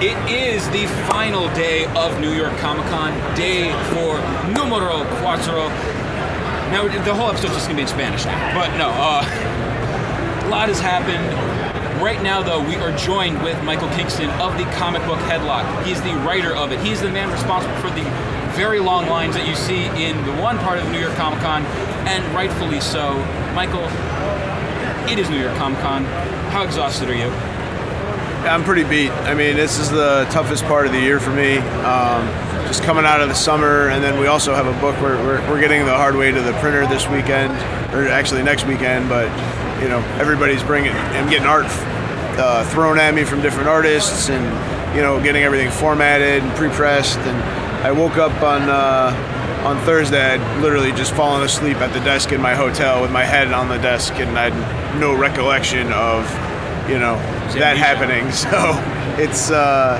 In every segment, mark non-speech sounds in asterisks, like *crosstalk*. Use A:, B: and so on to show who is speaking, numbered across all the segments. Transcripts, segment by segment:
A: It is the final day of New York Comic Con, day for numero cuatro. Now, the whole episode's just gonna be in Spanish now, but no, uh, a *laughs* lot has happened. Right now, though, we are joined with Michael Kingston of the comic book Headlocked. He's the writer of it. He's the man responsible for the very long lines that you see in the one part of New York Comic Con, and rightfully so. Michael, it is New York Comic Con. How exhausted are you?
B: I'm pretty beat. I mean, this is the toughest part of the year for me. Um, just coming out of the summer, and then we also have a book. We're, we're, we're getting the hard way to the printer this weekend, or actually next weekend. But you know, everybody's bringing. I'm getting art uh, thrown at me from different artists, and you know, getting everything formatted and pre-pressed. And I woke up on uh, on Thursday. I'd literally just fallen asleep at the desk in my hotel with my head on the desk, and I had no recollection of you know that happening. *laughs* So it's uh,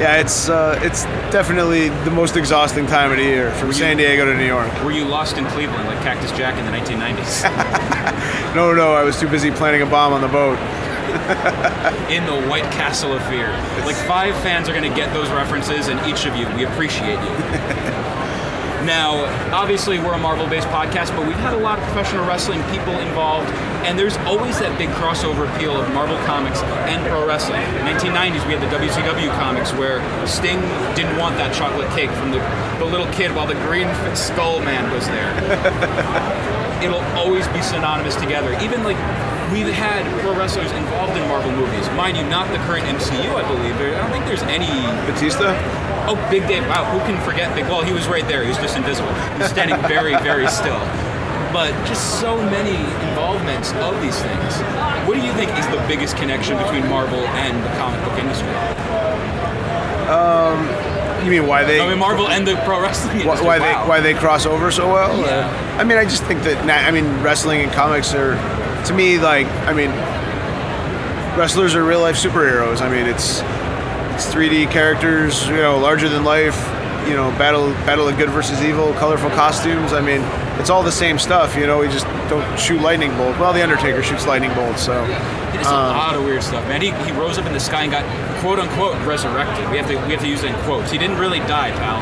B: yeah, it's uh, it's definitely the most exhausting time of the year from San Diego to New York.
A: Were you lost in Cleveland like Cactus Jack in the 1990s? *laughs*
B: No, no, I was too busy planting a bomb on the boat. *laughs*
A: in the White Castle of Fear. Like five fans are going to get those references, and each of you, we appreciate you. Now, obviously, we're a Marvel-based podcast, but we've had a lot of professional wrestling people involved, and there's always that big crossover appeal of Marvel comics and pro wrestling. In the 1990s, we had the WCW comics where Sting didn't want that chocolate cake from the, the little kid while the Green Skull Man was there. *laughs* it'll always be synonymous together. Even like we've had pro wrestlers involved in Marvel movies, mind you, not the current MCU. I believe there. I don't think there's any.
B: Batista?
A: Oh, Big Dave! Wow, who can forget Big? Well, he was right there. He was just invisible. He was standing very, very still. But just so many involvements of these things. What do you think is the biggest connection between Marvel and the comic book industry?
B: Um, You mean why they?
A: I mean, Marvel and the pro wrestling
B: why,
A: industry.
B: why
A: wow.
B: they why they cross over so well?
A: Yeah.
B: I mean, I just think that I mean, wrestling and comics are, to me, like I mean, wrestlers are real life superheroes. I mean, it's it's 3D characters, you know, larger than life. You know, battle battle of good versus evil, colorful costumes. I mean, it's all the same stuff. You know, we just don't shoot lightning bolts. Well, the Undertaker shoots lightning bolts, so.
A: He does a lot of weird stuff, man. He, he rose up in the sky and got quote unquote resurrected. We have to we have to use it in quotes. He didn't really die, pal.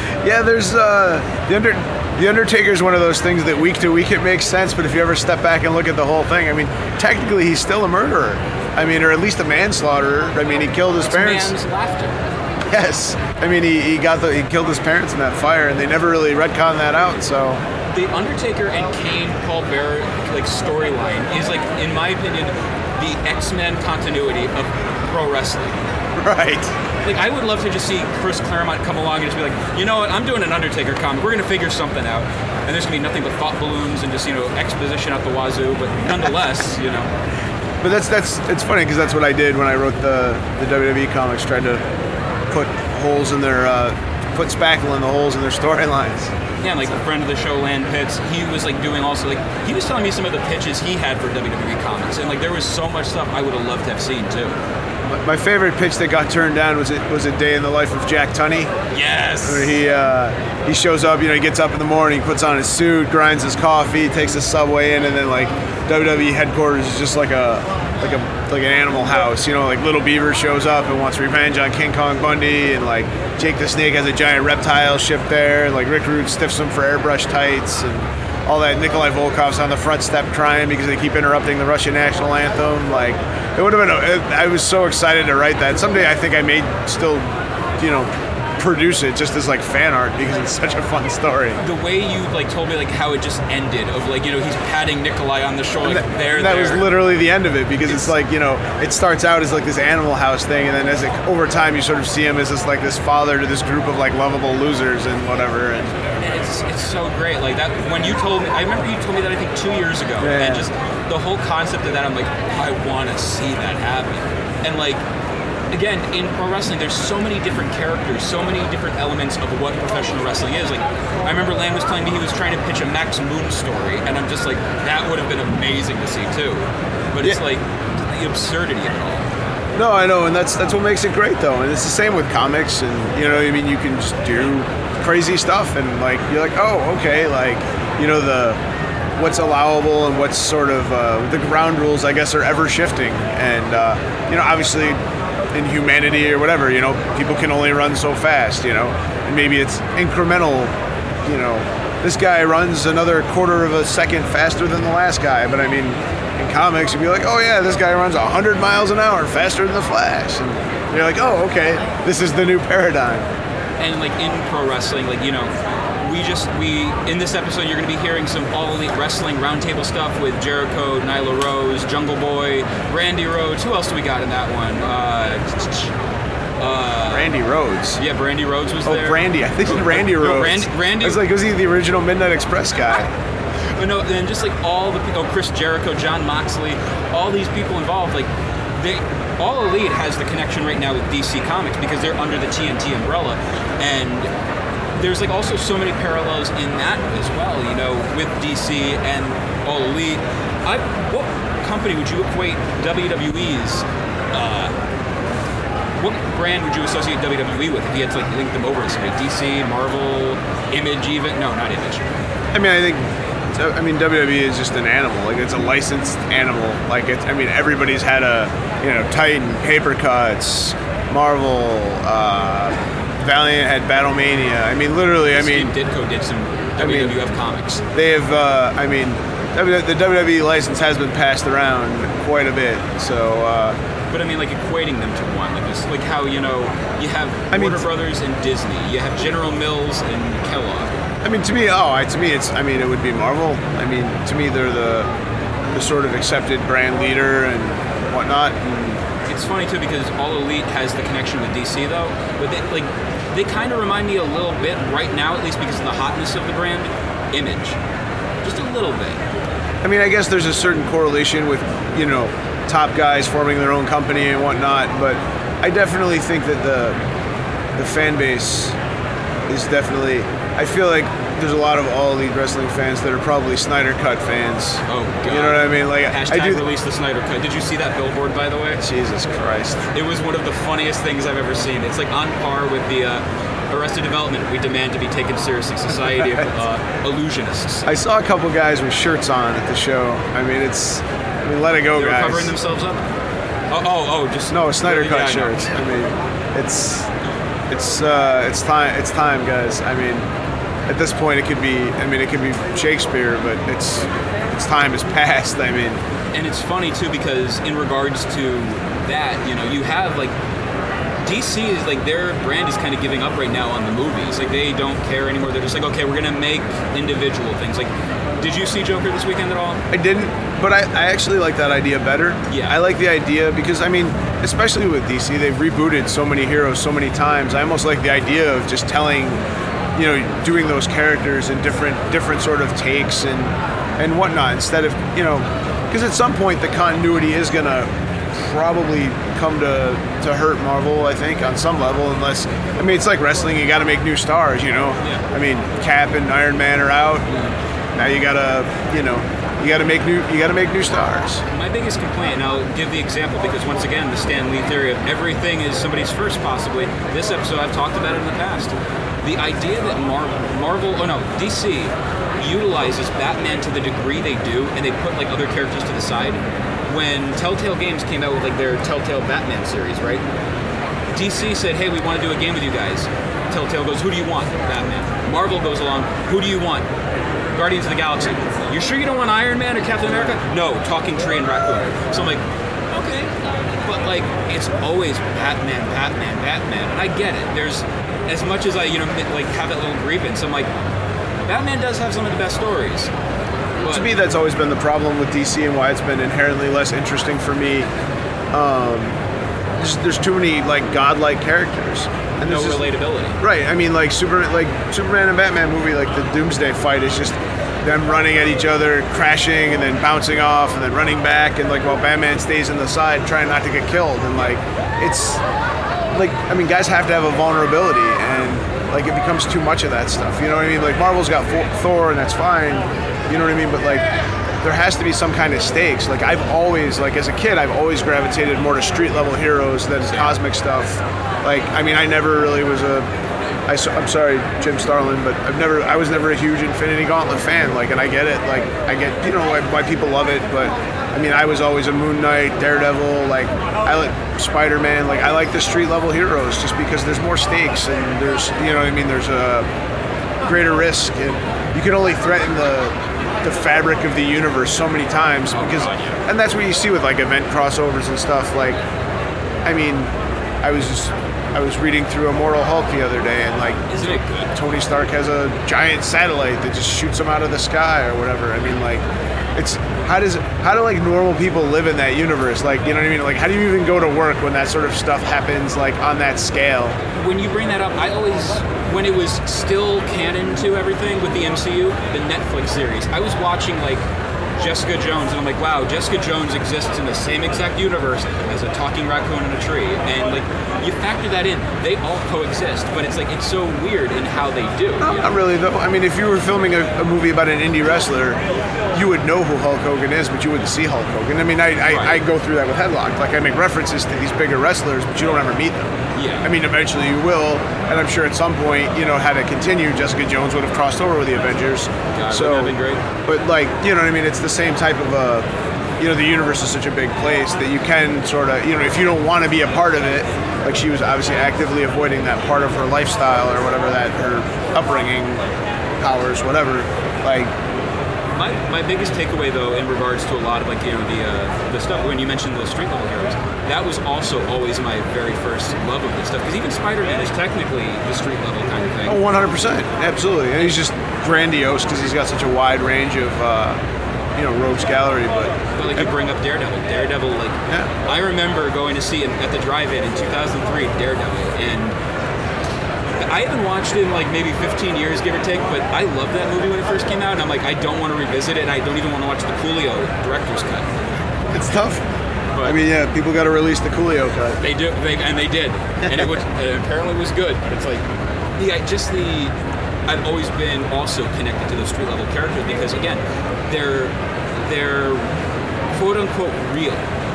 A: *laughs*
B: Yeah, there's uh, the under the Undertaker is one of those things that week to week it makes sense, but if you ever step back and look at the whole thing, I mean, technically he's still a murderer. I mean, or at least a manslaughterer. I mean, he killed his parents.
A: Man's laughter.
B: Yes, I mean, he, he got the he killed his parents in that fire, and they never really retconned that out. So
A: The Undertaker and Kane Paul Bearer like storyline is like, in my opinion, the X Men continuity of pro wrestling.
B: Right,
A: Like I would love to just see Chris Claremont come along and just be like, you know what, I'm doing an Undertaker comic. We're gonna figure something out, and there's gonna be nothing but thought balloons and just you know exposition out the wazoo. But nonetheless, *laughs* you know,
B: but that's that's it's funny because that's what I did when I wrote the the WWE comics, tried to put holes in their uh, put spackle in the holes in their storylines.
A: yeah, and, like the friend of the show, Lan Pitts, he was like doing also like he was telling me some of the pitches he had for WWE comics, and like there was so much stuff I would have loved to have seen too.
B: My- favorite pitch that got turned down was it was a day in the life of Jack Tunney.
A: Yes.
B: Where he uh, he shows up, you know, he gets up in the morning, puts on his suit, grinds his coffee, takes the subway in, and then like WWE headquarters is just like a like a like an animal house, you know, like Little Beaver shows up and wants revenge on King Kong Bundy, and like Jake the Snake has a giant reptile ship there, and like Rick Rude stiffs him for airbrush tights and. All that Nikolai Volkov's on the front step crying because they keep interrupting the Russian national anthem. Like, it would have been. I was so excited to write that. Someday I think I may still, you know, produce it just as like fan art because it's such a fun story.
A: the way you like told me like how it just ended of like you know he's patting Nikolai on the shoulder like,
B: that,
A: there
B: that
A: there.
B: was literally the end of it because it's, like you know it starts out as like this animal house thing and then as it, over time you sort of see him as this like this father to this group of like lovable losers and whatever and
A: And it's it's it's so great. Like that when you told me, I remember you told me that I think two years ago,
B: Yeah.
A: and just the whole concept of that, I'm like, I want to see that happen. And like, again, in pro wrestling, there's so many different characters, so many different elements of what professional wrestling is. Like, I remember Lan was telling me he was trying to pitch a Max Moon story, and I'm just like, that would have been amazing to see too. But it's
B: Yeah.
A: like the absurdity of it all.
B: No, I know, and that's that's what makes it great, though. And it's the same with comics, and you know, I mean, you can just do crazy stuff, and like you're like, oh, okay, like you know the what's allowable and what's sort of uh, the ground rules, I guess, are ever shifting, and uh, you know, obviously in humanity or whatever, you know, people can only run so fast, you know, and maybe it's incremental, you know. This guy runs another quarter of a second faster than the last guy, but I mean, in comics, you'd be like, oh yeah, this guy runs 100 miles an hour faster than the Flash. And you're like, oh, okay, this is the new paradigm.
A: and like in pro wrestling, like you know, we just we in this episode you're going to be hearing some all elite wrestling roundtable stuff with Jericho, Nyla Rose, Jungle Boy, Randy Rhodes. Who else do we got in that one? Uh,
B: Randy Rhodes.
A: yeah, Brandi Rhodes was
B: Oh,
A: there.
B: Oh, Brandi. I think
A: No,
B: Randy
A: no,
B: Rhodes.
A: Randy- Randy-
B: I was like, was he the original Midnight Express guy? *laughs*
A: But no, and just like all the people, oh, Chris Jericho, Jon Moxley, all these people involved, like they, all Elite has the connection right now with DC Comics because they're under the TNT umbrella, and there's like also so many parallels in that as well, you know, with DC and all Elite. I, what company would you equate WWE's? Uh, what brand would you associate WWE with if you had to like link them over to somebody? DC, Marvel, Image, even? No, not Image.
B: I mean, I think. I mean, WWE is just an animal. Like it's a licensed animal. Like it's. I mean, everybody's had a, you know, Titan, Papercutz, Marvel, uh, Valiant had Battlemania. I mean, literally. I mean,
A: Ditko did some i
B: mean-
A: WWF comics.
B: they have. Uh, I mean, the WWE license has been passed around quite a bit. So. Uh,
A: But I mean, like equating them to one, like this, like how you know you have
B: I mean-
A: Warner Brothers and Disney, you have General Mills and Kellogg.
B: I mean, to me, oh, I, to me, it's. I mean, it would be Marvel. I mean, to me, they're the the sort of accepted brand leader and whatnot. And
A: It's funny too because All Elite has the connection with DC though, but they like they kind of remind me a little bit right now, at least because of the hotness of the brand, Image, just a little bit.
B: I mean, I guess there's a certain correlation with you know top guys forming their own company and whatnot, but I definitely think that the the fan base is definitely. I feel like there's a lot of all elite wrestling fans that are probably Snyder Cut fans.
A: Oh god.
B: You know what I mean? Like
A: Hashtag
B: I do.
A: release the Snyder Cut. Did you see that billboard by the way?
B: Jesus Christ.
A: It was one of the funniest things I've ever seen. It's like on par with the uh, Arrested Development. We demand to be taken seriously. Society of *laughs* uh, illusionists.
B: I saw a couple guys with shirts on at the show. I mean, it's. I mean, let it go,
A: They
B: guys.
A: covering themselves up. Oh, oh, oh, just
B: No, Snyder
A: Yeah,
B: Cut
A: I know.
B: shirts. I mean, it's it's uh, it's time. It's time, guys. I mean, at this point, it could be. I mean, it could be Shakespeare, but it's its time has passed. I mean,
A: And it's funny too because in regards to that, you know, you have like DC is like their brand is kind of giving up right now on the movies. Like they don't care anymore. They're just like, okay, we're gonna make individual things. Like, did you see Joker this weekend at all?
B: I didn't, but I, I actually like that idea better.
A: Yeah.
B: I like the idea because I mean, especially with DC, they've rebooted so many heroes so many times. I almost like the idea of just telling, you know, doing those characters in different different sort of takes and and whatnot instead of you know, because at some point the continuity is gonna probably come to to hurt Marvel. I think on some level, unless I mean, it's like wrestling. You got to make new stars. You know.
A: Yeah.
B: I mean, Cap and Iron Man are out. Now you gotta, you know, you gotta make new, you gotta make new stars.
A: My biggest complaint, and I'll give the example because once again, the Stan Lee theory of everything is somebody's first, possibly. This episode, I've talked about it in the past. The idea that Marvel, Marvel, oh no, DC utilizes Batman to the degree they do, and they put like other characters to the side. When Telltale Games came out with like their Telltale Batman series, right? DC said, "Hey, we want to do a game with you guys." Telltale goes, "Who do you want?" Batman. Marvel goes along, "Who do you want?" Guardians of the Galaxy. You sure you don't want Iron Man or Captain America? No, Talking Tree and Raccoon. So I'm like, okay, but like it's always Batman, Batman, Batman, and I get it. There's as much as I you know like have that little grievance. I'm like, Batman does have some of the best stories. But
B: To me, that's always been the problem with DC and why it's been inherently less interesting for me. Um, there's, there's too many like godlike characters. And
A: no
B: just-
A: relatability.
B: Right. I mean, like Superman, like Superman and Batman movie, like the Doomsday fight is just them running at each other, crashing, and then bouncing off, and then running back, and like while Batman stays in the side trying not to get killed, and like it's like I mean, guys have to have a vulnerability, and like it becomes too much of that stuff. You know what I mean? Like Marvel's got Thor- and that's fine. You know what I mean? But like. There has to be some kind of stakes. Like I've always, like as a kid, I've always gravitated more to street level heroes than cosmic stuff. Like I mean, I never really was a I, am sorry, Jim Starlin, but I've never, I was never a huge Infinity Gauntlet fan. Like, and I get it. Like, I get, you know, why, why people love it. But I mean, I was always a Moon Knight, Daredevil. Like, I like Spider-Man. Like, I like the street level heroes just because there's more stakes and there's, you know, I mean, there's a greater risk and you can only threaten the the fabric of the universe so many times because, and that's what you see with like event crossovers and stuff. Like, I mean, I was just I was reading through Immortal Hulk the other day, and like
A: Isn't it good?
B: Tony Stark has a giant satellite that just shoots him out of the sky or whatever. I mean, like, it's how does how do like normal people live in that universe? Like, you know what I mean? Like, how do you even go to work when that sort of stuff happens like on that scale?
A: When you bring that up, I always, when it was still canon to everything with the MCU, the Netflix series, I was watching like Jessica Jones, and I'm like, wow, Jessica Jones exists in the same exact universe as a talking raccoon in a tree, and like you factor that in, they all coexist, but it's like it's so weird in how they do. you
B: No,
A: know?
B: not really though. I mean, if you were filming a, a movie about an indie wrestler, you would know who Hulk Hogan is, but you wouldn't see Hulk Hogan. I mean, I, I,
A: Right.
B: I go through that with Headlocked. Like, I make references to these bigger wrestlers, but you don't ever meet them.
A: Yeah.
B: I mean, eventually you will, and I'm sure at some point, you know, had it continued, Jessica Jones would have crossed over with the Avengers.
A: God,
B: so,
A: wouldn't that have been great?
B: But like, you know what I mean? It's the same type of a. You know, the universe is such a big place that you can sort of, you know, if you don't want to be a part of it, like she was obviously actively avoiding that part of her lifestyle or whatever that her upbringing, powers, whatever. Like,
A: My, my biggest takeaway though in regards to a lot of like you know the uh, the stuff when you mentioned the street level heroes that was also always my very first love of this stuff because even Spider-Man is technically the street level kind of thing
B: oh, 100%, absolutely. And he's just grandiose because he's got such a wide range of, uh, you know, rogues gallery. But
A: but like you bring up Daredevil Daredevil like
B: Yeah.
A: I remember going to see him at the drive-in in 2003 Daredevil and I haven't watched it in like maybe 15 years give or take but I loved that movie when it first came out and I'm like I don't want to revisit it and I don't even want to watch the Coolio director's cut
B: it's tough.
A: But-
B: I mean, yeah, people got to release the Coolio cut.
A: They do, they, and they did, and it, was, *laughs* it apparently was good. But it's like, yeah, just the. I've always been also connected to those street level characters because again, they're they're quote unquote real.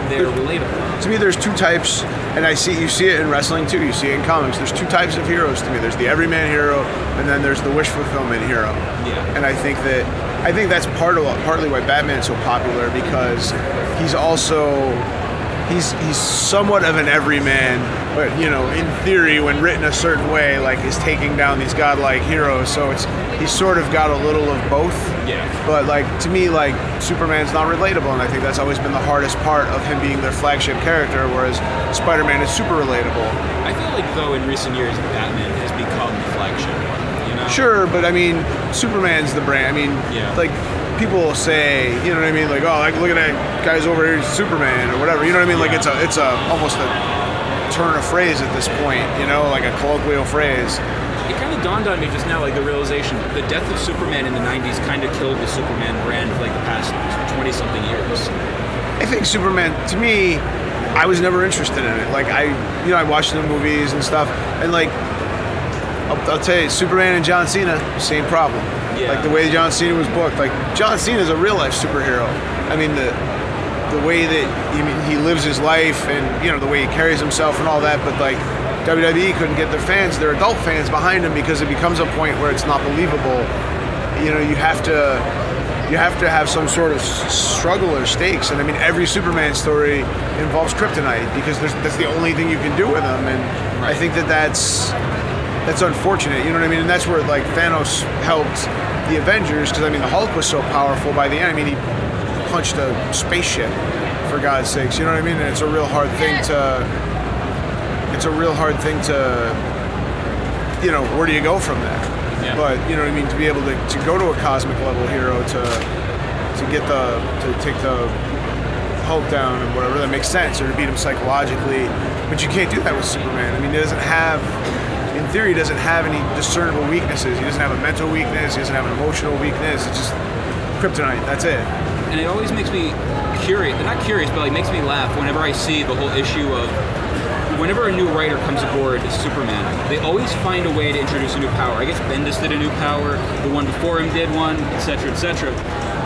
A: They're relatable.
B: To me, there's two types, and I see you see it in wrestling too. You see it in comics. There's two types of heroes to me. There's the everyman hero, and then there's the wish fulfillment hero.
A: Yeah.
B: And I think that I think that's part of partly why Batman's so popular because he's also he's he's somewhat of an everyman, but you know, in theory, when written a certain way, like is taking down these godlike heroes. So it's he's sort of got a little of both.
A: Yeah.
B: But like to me, like Superman's not relatable, and I think that's always been the hardest part of him being their flagship character. Whereas Spider-Man is super relatable.
A: I feel like though in recent years Batman has become the flagship one. You know.
B: Sure, but I mean, Superman's the brand. I mean,
A: Yeah.
B: like people will say, you know what I mean? Like, oh, like look at that guy's over here, Superman or whatever. You know what I mean? Like it's a it's a almost a turn of phrase at this point. You know, like a colloquial phrase.
A: It kind of dawned on me just now, like the realization, the death of Superman in the '90s kind of killed the Superman brand for like the past 20 something years.
B: I think Superman, to me, I was never interested in it. Like I, you know, I watched the movies and stuff, and like, I'll, I'll tell you, Superman and John Cena, same problem.
A: Yeah.
B: Like the way John Cena was booked. Like John Cena is a real life superhero. I mean the the way that he, he lives his life and you know the way he carries himself and all that. But like WWE couldn't get their fans, their adult fans behind them because it becomes a point where it's not believable. You know, you have to you have to have some sort of struggle or stakes. And I mean, every Superman story involves kryptonite because there's, that's the only thing you can do with him. And I think that that's that's unfortunate. You know what I mean? And that's where like Thanos helped the Avengers because I mean the Hulk was so powerful by the end. I mean he punched a spaceship for God's sakes. You know what I mean? And it's a real hard thing to. It's a real hard thing to. You know, where do you go from there?
A: Yeah.
B: But you know what I mean? To be able to, to go to a cosmic level hero to to get the to take the Hulk down and whatever that makes sense, or to beat him psychologically. But you can't do that with Superman. I mean, he doesn't have in theory, doesn't have any discernible weaknesses. He doesn't have a mental weakness. He doesn't have an emotional weakness. It's just kryptonite. That's it.
A: and it always makes me curious not curious but like makes me laugh whenever i see the whole issue of whenever a new writer comes aboard superman they always find a way to introduce a new power. I guess bendis did a new power the one before him did one etc etc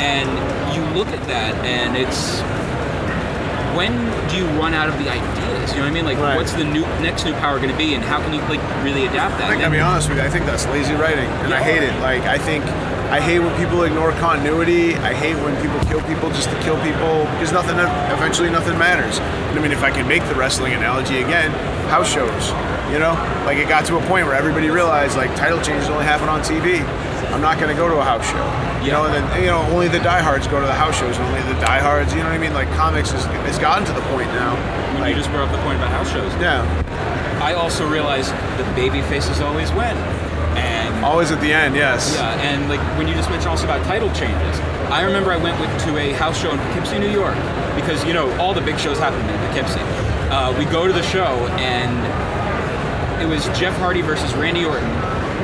A: and you look at that and it's when do you run out of the ideas? You know what i mean? Like
B: Right.
A: what's the new next new power going to be and how can you like really adapt that?
B: I think, I'll be honest with you, I think that's lazy writing, and I hate it. Like, I think, I hate when people ignore continuity. I hate when people kill people just to kill people because nothing, eventually nothing matters. And I mean, if I can make the wrestling analogy again, house shows, you know? Like, it got to a point where everybody realized, like, title changes only happen on TV. I'm not going to go to a house show. You know, and then, you know, only the diehards go to the house shows, and only the diehards, you know what I mean? Like, comics has, has gotten to the point now.
A: when
B: Like,
A: you just brought up the point about house shows
B: yeah,
A: i also realized the baby faces always win
B: always at the end, yes.
A: Yeah, and like when you just mentioned also about title changes, I remember I went with to a house show in Poughkeepsie, New York, because you know all the big shows happen in Poughkeepsie. Uh, we go to the show, and it was Jeff Hardy versus Randy Orton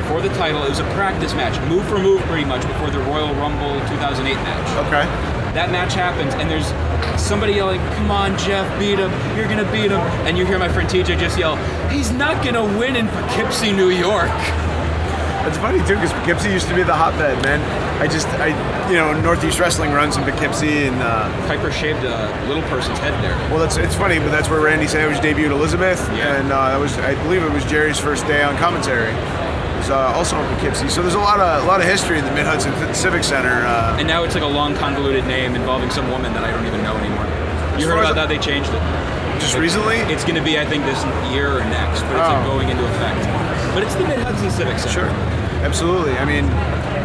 A: for the title. It was a practice match, move for move, pretty much before the Royal Rumble 2008 match.
B: Okay.
A: That match happens, and there's somebody yelling, "Come on, Jeff, beat him! You're gonna beat him!" And you hear my friend TJ just yell, "He's not gonna win in Poughkeepsie, New York."
B: It's funny too because Poughkeepsie used to be the hotbed, man. I just, I, you know, Northeast Wrestling runs in Poughkeepsie, and uh,
A: Piper shaved a little person's head there.
B: well, that's it's funny, but that's where Randy Savage debuted Elizabeth,
A: Yeah.
B: and uh, that was, I believe, it was Jerry's first day on commentary. It was uh, also in Poughkeepsie, so there's a lot of, a lot of history in the Mid Hudson Civic Center. Uh,
A: And now it's like a long, convoluted name involving some woman that I don't even know anymore. You heard about that? They changed it.
B: just recently,
A: It's going to be, I think, this year or next, but it's like
B: Oh.
A: going into effect. But it's the Mid Hudson Civic Center.
B: Sure, absolutely. I mean,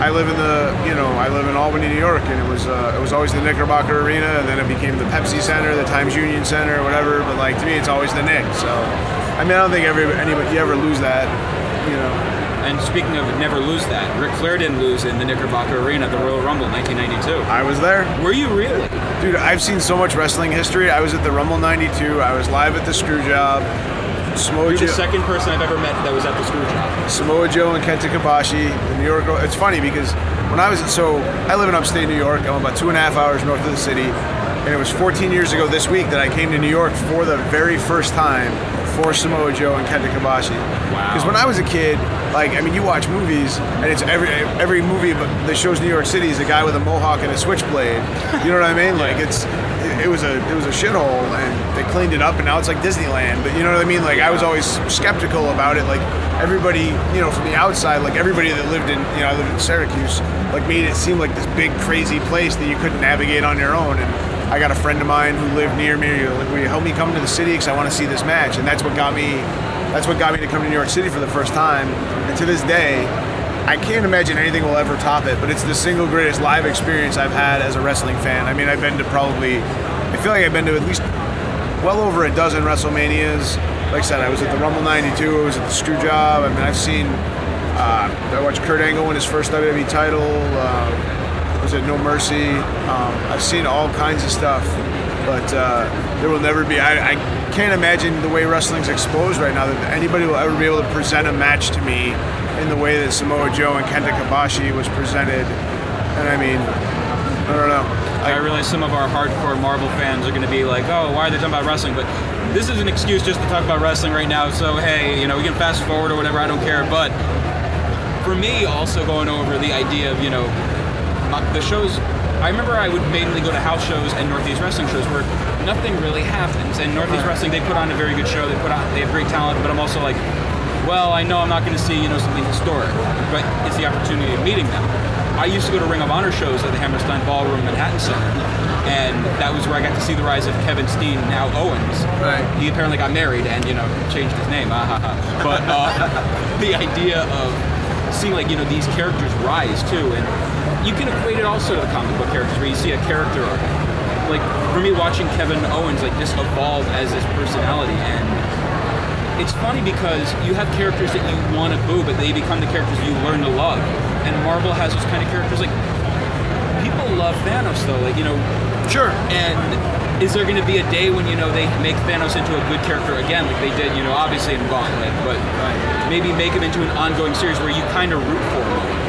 B: I live in the, you know, I live in Albany, New York, and it was uh, it was always the Knickerbocker Arena, and then it became the Pepsi Center, the Times Union Center, whatever. But like to me, it's always the Knicks. So, I mean, I don't think every anybody you ever lose that, you know.
A: And speaking of never lose that, Ric Flair didn't lose in the Knickerbocker Arena at the Royal Rumble 1992.
B: I was there,
A: Were you really?
B: dude. I've seen so much wrestling history. I was at the Rumble '92. I was live at the Screwjob. Samoa
A: You're the second person I've ever met that was at the screw job.
B: Samoa Joe and Kenta Kobashi, the New York. It's funny because when I was so I live in upstate New York. I'm about two and a half hours north of the city, and it was 14 years ago this week that I came to New York for the very first time for Samoa Joe and Kenta Kobashi.
A: Wow.
B: Because when I was a kid, like I mean, you watch movies and it's every every movie that shows New York City is a guy with a mohawk and a switchblade. You know what I mean? *laughs* Like it's it, it was a it was a shithole and they cleaned it up and now it's like Disneyland. But you know what I mean? Like I was always skeptical about it. Like everybody, you know, from the outside, like everybody that lived in you know I lived in Syracuse, like made it seem like this big crazy place that you couldn't navigate on your own. And I got a friend of mine who lived near me. Like, will you help me come to the city because I want to see this match? And that's what got me. That's what got me to come to New York City for the first time. And to this day, I can't imagine anything will ever top it. But it's the single greatest live experience I've had as a wrestling fan. I mean, I've been to probably. I feel like I've been to at least well over a dozen WrestleManias. Like I said, I was at the Rumble '92. I was at the Screw Job. I mean, I've seen. Uh, I watched Kurt Angle win his first WWE title. Uh, was at No Mercy? Um, I've seen all kinds of stuff, but uh, there will never be. I, I can't imagine the way wrestling's exposed right now that anybody will ever be able to present a match to me in the way that Samoa Joe and Kenta Kobashi was presented. And I mean, I don't know.
A: I realize some of our hardcore Marvel fans are going to be like, oh, why are they talking about wrestling? But this is an excuse just to talk about wrestling right now. So, hey, you know, we can fast forward or whatever. I don't care. But for me, also going over the idea of, you know, uh, the shows. I remember I would mainly go to house shows and Northeast Wrestling shows where nothing really happens. And Northeast Wrestling, they put on a very good show. They put on, they have great talent. But I'm also like, well, I know I'm not going to see, you know, something historic, but it's the opportunity of meeting them. I used to go to Ring of Honor shows at the Hammerstein Ballroom, Manhattan Center, and that was where I got to see the rise of Kevin Steen, now Owens.
B: Right.
A: He apparently got married and you know changed his name. Ah, ha, ha. But uh, *laughs* the idea of seeing like you know these characters rise too, and you can equate it also to the comic book characters where you see a character. Like for me, watching Kevin Owens like just evolve as his personality and it's funny because you have characters that you want to boo, but they become the characters you learn to love. And Marvel has those kind of characters. Like people love Thanos, though. Like you know,
B: Sure.
A: And is there going to be a day when you know they make Thanos into a good character again, like they did, you know, obviously in Gauntlet, but maybe make him into an ongoing series where you kind of root for him?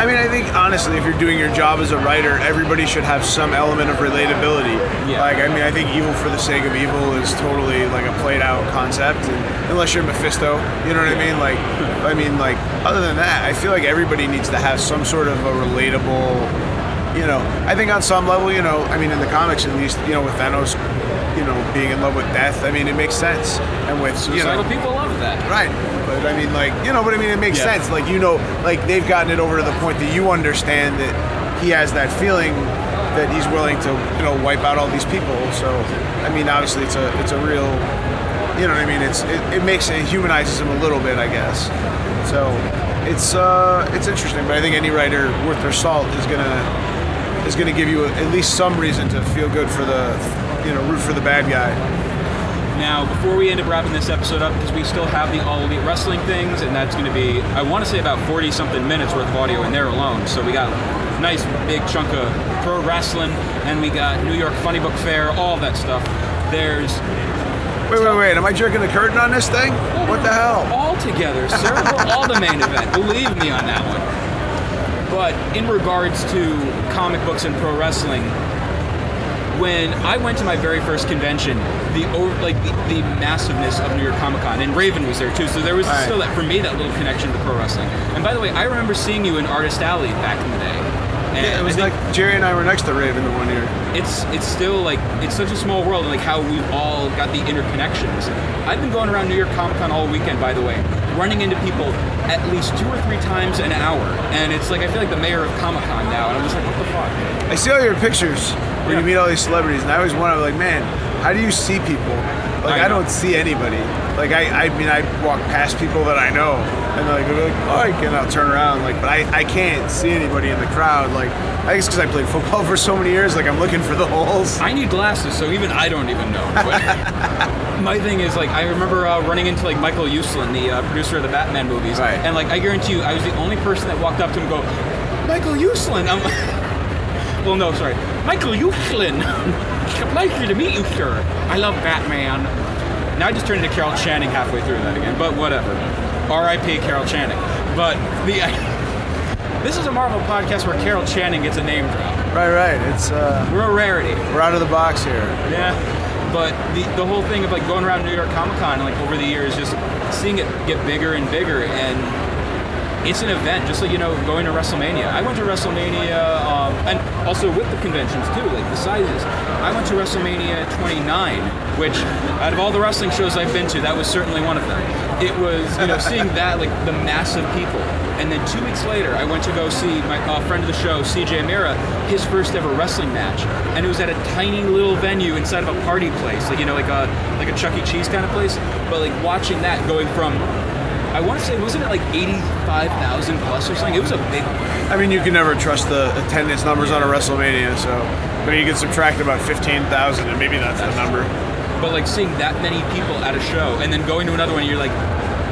B: I mean, I think honestly, if you're doing your job as a writer, everybody should have some element of relatability.
A: Yeah.
B: Like, I mean, I think evil for the sake of evil is totally like a played out concept, and unless you're Mephisto, you know what I mean? Like, I mean, like other than that, I feel like everybody needs to have some sort of a relatable. You know, I think on some level, you know, I mean, in the comics at least, you know, with Thanos, you know, being in love with death, I mean, it makes sense, and with you know,
A: Suicidal people love that.
B: Right. But I mean, like, you know, but I mean, it makes
A: Yeah.
B: sense. Like, you know, like they've gotten it over to the point that you understand that he has that feeling that he's willing to, you know, wipe out all these people. So, I mean, obviously, it's a, it's a real, you know what I mean? It's, it, it makes it humanizes him a little bit, I guess. So, it's, uh, it's interesting. But I think any writer worth their salt is gonna, is gonna give you at least some reason to feel good for the, you know, root for the bad guy.
A: Now, before we end up wrapping this episode up, because we still have the All Elite Wrestling things, and that's going to be, I want to say about 40 something minutes worth of audio in there alone. So we got a nice big chunk of pro wrestling, and we got New York Funny Book Fair, all that stuff. There's
B: Wait, wait, wait. Am I jerking the curtain on this thing? What the hell?
A: all together, sir. We're all the main event. Believe me on that one. But in regards to comic books and pro wrestling, when I went to my very first convention, the over, like the, the massiveness of New York Comic Con, and Raven was there too, so there was
B: Right.
A: still that for me that little connection to pro wrestling. And by the way, I remember seeing you in Artist Alley back in the day. And
B: Yeah, it was like Jerry and I were next to Raven the one year.
A: it's it's still like it's such a small world and like how we've all got the interconnections. I've been going around New York Comic Con all weekend, by the way, running into people at least two or three times an hour, and it's like I feel like the mayor of Comic Con now, and I'm just like, what the fuck?
B: I see all your pictures where
A: Yeah.
B: you meet all these celebrities, and I always wonder, like, man, how do you see people? Like,
A: I
B: I, don't see anybody. Like, I, I mean, I walk past people that I know, and like, like, oh, and I'll turn around, like, but I, I can't see anybody in the crowd. Like, I guess because I played football *laughs* for so many years, like, I'm looking for the holes.
A: I need glasses, so even I don't even know. But *laughs* my thing is like I remember uh, running into like Michael Uslan, the uh, producer of the Batman movies,
B: Right.
A: and like I guarantee you, I was the only person that walked up to him and go, Michael Uslan. I'm *laughs* well, no, sorry, Michael Uslan. Pleasure to meet you, sir. I love Batman. Now I just turned into Carol Channing halfway through that again, but whatever. R.I.P. Carol Channing. But the *laughs* this is a Marvel podcast where Carol Channing gets a name drop.
B: Right, right. It's, uh,
A: We're a rarity.
B: we're out of the box here.
A: Yeah, but the, the whole thing of like going around New York Comic Con like over the years, just seeing it get bigger and bigger, and it's an event. Just like you know, going to WrestleMania. I went to WrestleMania, um, and also with the conventions too, like the sizes. I went to WrestleMania 29, which out of all the wrestling shows I've been to, that was certainly one of them. It was you know seeing *laughs* that like the massive people, and then two weeks later, I went to go see my uh, friend of the show, CJ Mira, his first ever wrestling match, and it was at a tiny little venue inside of a party place, like you know, like a like a Chuck E. Cheese kind of place. But like watching that going from, I want to say, wasn't it like eighty-five thousand plus or something? It was a big one.
B: I mean, you can never trust the attendance numbers on a WrestleMania, so I mean, you can subtract about 15,000, and maybe that's the number.
A: But like seeing that many people at a show, and then going to another one, you're like,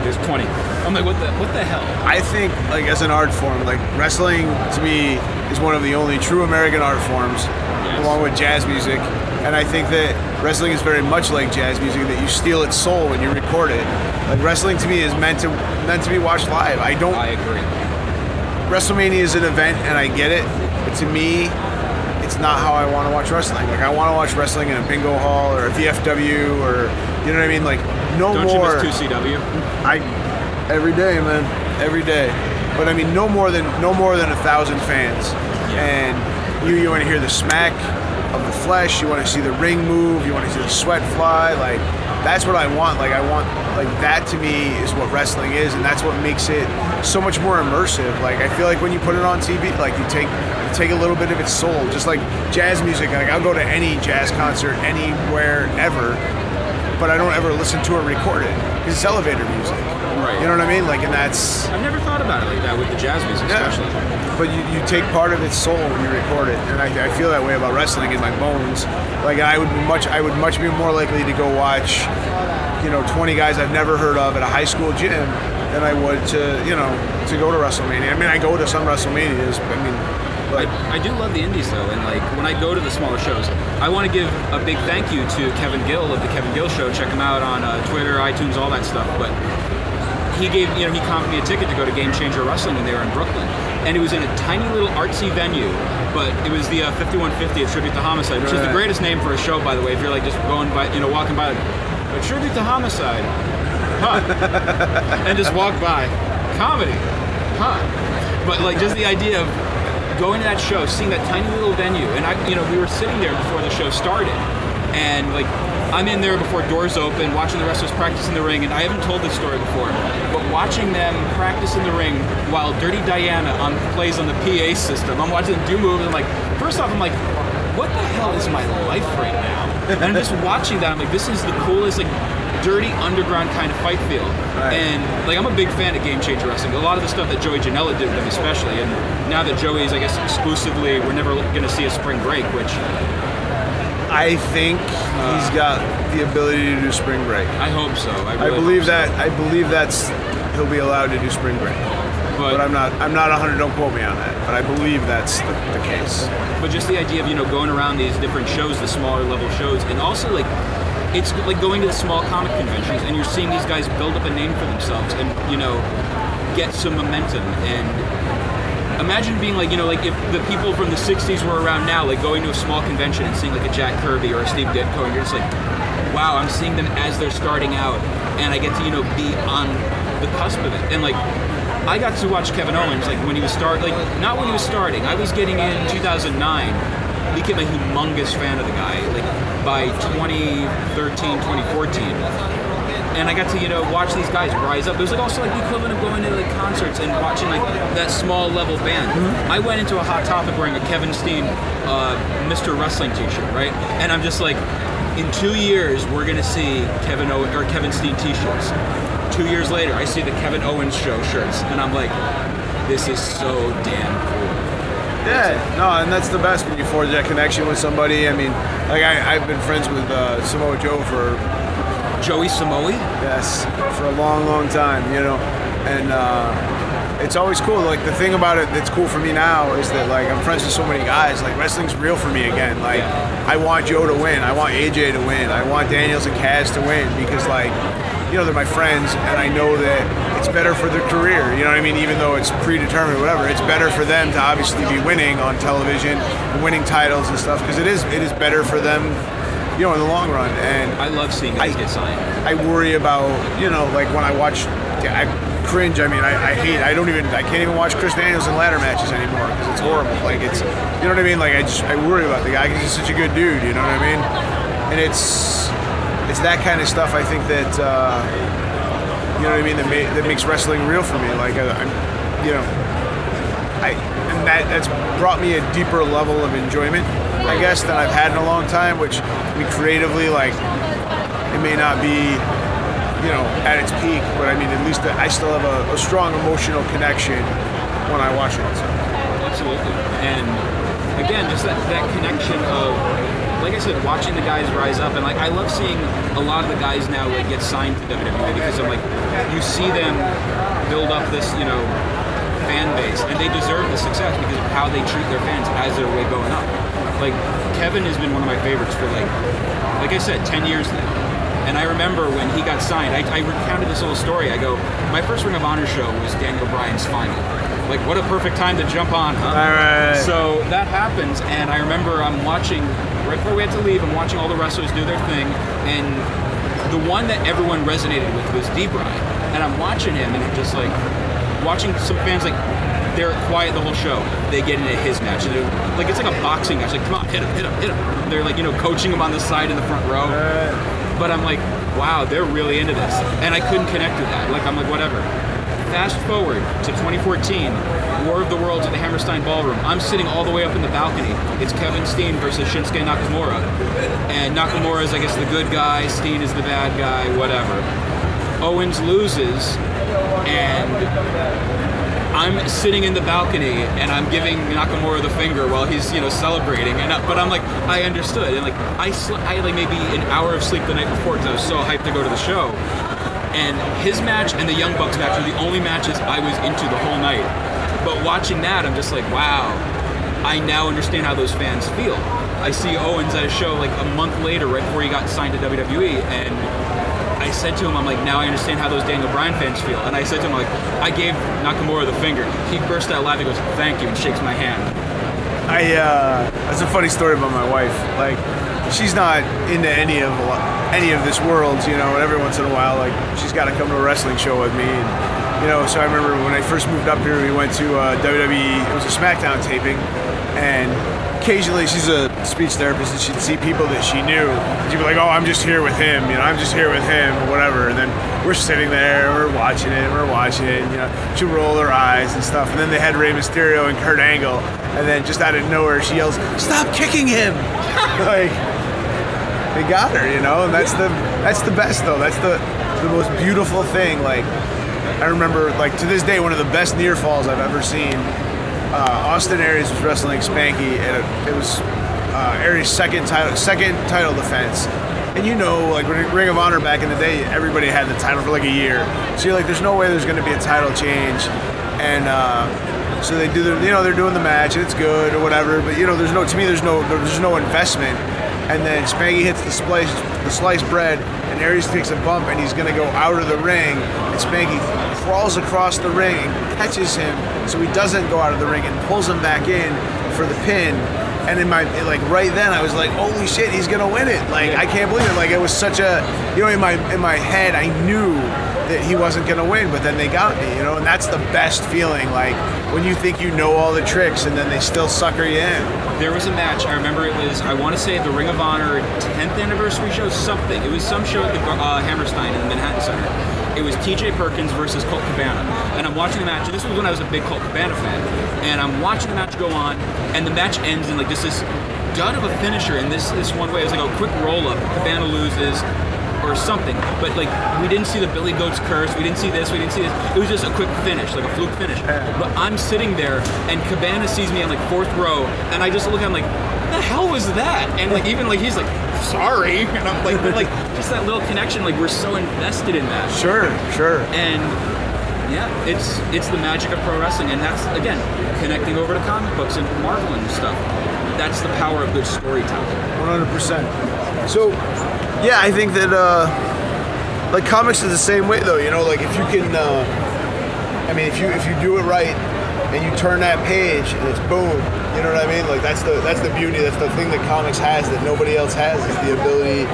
A: there's twenty. I'm like, what the what the hell?
B: I think, like, as an art form, like, wrestling to me is one of the only true American art forms,
A: Yes.
B: along with jazz music. And I think that wrestling is very much like jazz music, that you steal its soul when you record it. Like, wrestling to me is meant to meant to be watched live. I don't.
A: I agree.
B: WrestleMania is an event, and I get it. But to me, it's not how I want to watch wrestling. Like, I want to watch wrestling in a bingo hall or a VFW or, you know what I mean? Like, no
A: Don't
B: more.
A: you miss 2CW?
B: I every day, man, every day. But I mean, no more than no more than a thousand fans. And you you want to hear the smack of the flesh. You want to see the ring move. You want to see the sweat fly. Like that's what I want. Like I want like that to me is what wrestling is, and that's what makes it so much more immersive. Like I feel like when you put it on TV, like you take you take a little bit of its soul. Just like jazz music. Like I'll go to any jazz concert anywhere ever but I don't ever listen to it recorded because it's elevator music.
A: Right.
B: You know what I mean? Like, and that's.
A: I've never thought about it like that with the jazz music, especially.
B: But you, you take part of its soul when you record it, and I, I feel that way about wrestling in my bones. Like I would be much, I would much be more likely to go watch, you know, 20 guys I've never heard of at a high school gym than I would to, you know, to go to WrestleMania. I mean, I go to some WrestleManias, I mean, But
A: I, I do love the indies though, and like when I go to the smaller shows, I want to give a big thank you to Kevin Gill of the Kevin Gill Show. Check him out on uh, Twitter, iTunes, all that stuff. But he gave you know he comped me a ticket to go to Game Changer Wrestling when they were in Brooklyn, and it was in a tiny little artsy venue. But it was the uh, 5150 a tribute to Homicide, which is the greatest name for a show, by the way. If you're like just going by, you know, walking by, a tribute to Homicide, huh? *laughs* and just walk by, comedy, huh? But like just the idea of going to that show, seeing that tiny little venue, and I, you know, we were sitting there before the show started, and like I'm in there before doors open, watching the wrestlers practice in the ring, and I haven't told this story before, but watching them practice in the ring while Dirty Diana on plays on the PA system, I'm watching them do moves, and I'm like, first off, I'm like, what the hell is my life right now? And I'm just watching that, I'm like, this is the coolest, like, dirty underground kind of fight feel.
B: Right.
A: And like I'm a big fan of Game Changer Wrestling. A lot of the stuff that Joey Janela did with them, especially. And now that Joey's, I guess, exclusively, we're never going to see a spring break, which
B: I think he's uh, got the ability to do spring break.
A: I hope so. I,
B: I believe
A: hope so.
B: that. I believe that's he'll be allowed to do spring break.
A: But,
B: But I'm not. I'm not 100. Don't quote me on that. But I believe that's the, the case.
A: but just the idea of you know going around these different shows, the smaller level shows, and also like it's like going to the small comic conventions, and you're seeing these guys build up a name for themselves, and you know get some momentum and imagine being like, you know, like if the people from the 60s were around now, like going to a small convention and seeing like a Jack Kirby or a Steve Ditko, and you're just like, wow, I'm seeing them as they're starting out, and I get to, you know, be on the cusp of it. And like, I got to watch Kevin Owens, like when he was start, like not when he was starting. I was getting in 2009, became a humongous fan of the guy, like by 2013, 2014 and I got to you know watch these guys rise up. It was like also like the equivalent of going to like concerts and watching like that small level band. I went into a hot topic wearing a Kevin Steen uh, Mr. Wrestling T-shirt, right? And I'm just like, in two years we're gonna see Kevin Owen or Kevin Steen T-shirts. Two years later, I see the Kevin Owens show shirts, and I'm like, this is so damn cool.
B: Yeah, no, and that's the best when you forge that connection with somebody. I mean, like I, I've been friends with uh, Samoa Joe for
A: Joey Samoa.
B: yes for a long, long time, you know, and uh, it's always cool. Like the thing about it that's cool for me now is that like I'm friends with so many guys. Like wrestling's real for me again. Like
A: Yeah.
B: I want Joe to win. I want AJ to win. I want Daniels and Kaz to win because like you know they're my friends and I know that it's better for their career. You know what I mean? Even though it's predetermined, whatever, it's better for them to obviously be winning on television winning titles and stuff because it is it is better for them. You know, in the long run, and
A: I love seeing guys
B: I-
A: get signed.
B: I worry about, you know, like when I watch, I cringe. I mean, I, I hate. I don't even. I can't even watch Chris Daniels in ladder matches anymore because it's horrible. Like it's, you know what I mean? Like I just I worry about the guy because he's such a good dude. You know what I mean? And it's it's that kind of stuff. I think that uh, you know what I mean. That, ma- that makes wrestling real for me. Like I, I'm, you know, and that that's brought me a deeper level of enjoyment, I guess, than I've had in a long time. Which I mean, creatively, like it may not be, you know, at its peak, but I mean, at least I still have a, a strong emotional connection when I watch it. So.
A: Absolutely. And again, just that, that connection of, like I said, watching the guys rise up. And like, I love seeing a lot of the guys now like get signed to WWE because I'm like, you see them build up this, you know, fan base, and they deserve the success because of how they treat their fans as they're way going up. Like Kevin has been one of my favorites for like, like I said, 10 years now. And I remember when he got signed, I, I recounted this little story. I go, my first Ring of Honor show was Daniel Bryan's final. Like, what a perfect time to jump on, huh?
B: right.
A: So that happens, and I remember I'm watching, right before we had to leave, I'm watching all the wrestlers do their thing, and the one that everyone resonated with was D-Bry. And I'm watching him, and I'm just like, watching some fans, like, they're quiet the whole show. They get into his match. They're, like, it's like a boxing match. Like, come on, hit him, hit him, hit him. They're like, you know, coaching him on the side in the front row. But I'm like, wow, they're really into this. And I couldn't connect with that. Like, I'm like, whatever. Fast forward to 2014, War of the Worlds at the Hammerstein Ballroom. I'm sitting all the way up in the balcony. It's Kevin Steen versus Shinsuke Nakamura. And Nakamura is, I guess, the good guy, Steen is the bad guy, whatever. Owens loses, and I'm sitting in the balcony and I'm giving Nakamura the finger while he's you know celebrating, and I, but I'm like I understood, and like I sl- I like maybe an hour of sleep the night before because I was so hyped to go to the show, and his match and the Young Bucks match were the only matches I was into the whole night. But watching that, I'm just like, wow, I now understand how those fans feel. I see Owens at a show like a month later, right before he got signed to WWE, and I said to him, I'm like, now I understand how those Daniel Bryan fans feel. And I said to him, like, I gave Nakamura the finger. He burst out laughing, goes, thank you, and shakes my hand.
B: I uh, that's a funny story about my wife. Like, she's not into any of any of this world, you know. And every once in a while, like, she's got to come to a wrestling show with me. And, you know, so I remember when I first moved up here, we went to uh, WWE. It was a SmackDown taping, and occasionally she's a speech therapist and she'd see people that she knew. She'd be like, "Oh, I'm just here with him," you know, "I'm just here with him," or whatever. And then we're sitting there, we're watching it, we're watching it. You know, she roll her eyes and stuff. And then they had Rey Mysterio and Kurt Angle, and then just out of nowhere she yells, "Stop kicking him!" *laughs* like they got her, you know. And that's the that's the best though. That's the the most beautiful thing. Like I remember, like to this day, one of the best near falls I've ever seen uh, Austin Aries was wrestling Spanky, and it, it was uh, Aries' second title second title defense. And you know, like Ring of Honor back in the day, everybody had the title for like a year. So you're like, there's no way there's going to be a title change. And uh, so they do the, you know, they're doing the match and it's good or whatever. But you know, there's no, to me, there's no, there's no investment. And then Spanky hits the slice, the sliced bread, and Aries takes a bump, and he's gonna go out of the ring. And Spanky crawls across the ring and catches him, so he doesn't go out of the ring, and pulls him back in for the pin. And in my like right then, I was like, "Holy shit, he's gonna win it!" Like I can't believe it. Like it was such a, you know, in my in my head, I knew that he wasn't gonna win, but then they got me, you know, and that's the best feeling. Like when you think you know all the tricks, and then they still sucker you in.
A: There was a match. I remember it was. I want to say the Ring of Honor 10th anniversary show. Something. It was some show at the uh, Hammerstein in the Manhattan Center. It was T.J. Perkins versus Colt Cabana, and I'm watching the match. And this was when I was a big Colt Cabana fan, and I'm watching the match go on, and the match ends in like just this dud of a finisher in this this one way. It was like a quick roll up. Cabana loses or something. But like we didn't see the Billy Goats curse, we didn't see this, we didn't see this. It was just a quick finish, like a fluke finish. But I'm sitting there and Cabana sees me on like fourth row and I just look at him like, the hell was that? And like even like he's like, sorry. *laughs* And I'm like but like just that little connection, like we're so invested in that.
B: Sure, sure.
A: And yeah, it's it's the magic of pro wrestling and that's again connecting over to comic books and Marvel and stuff. That's the power of good storytelling.
B: 100%. So, yeah, I think that uh, like comics is the same way though. You know, like if you can, uh, I mean, if you if you do it right and you turn that page and it's boom, you know what I mean? Like that's the that's the beauty. That's the thing that comics has that nobody else has is the ability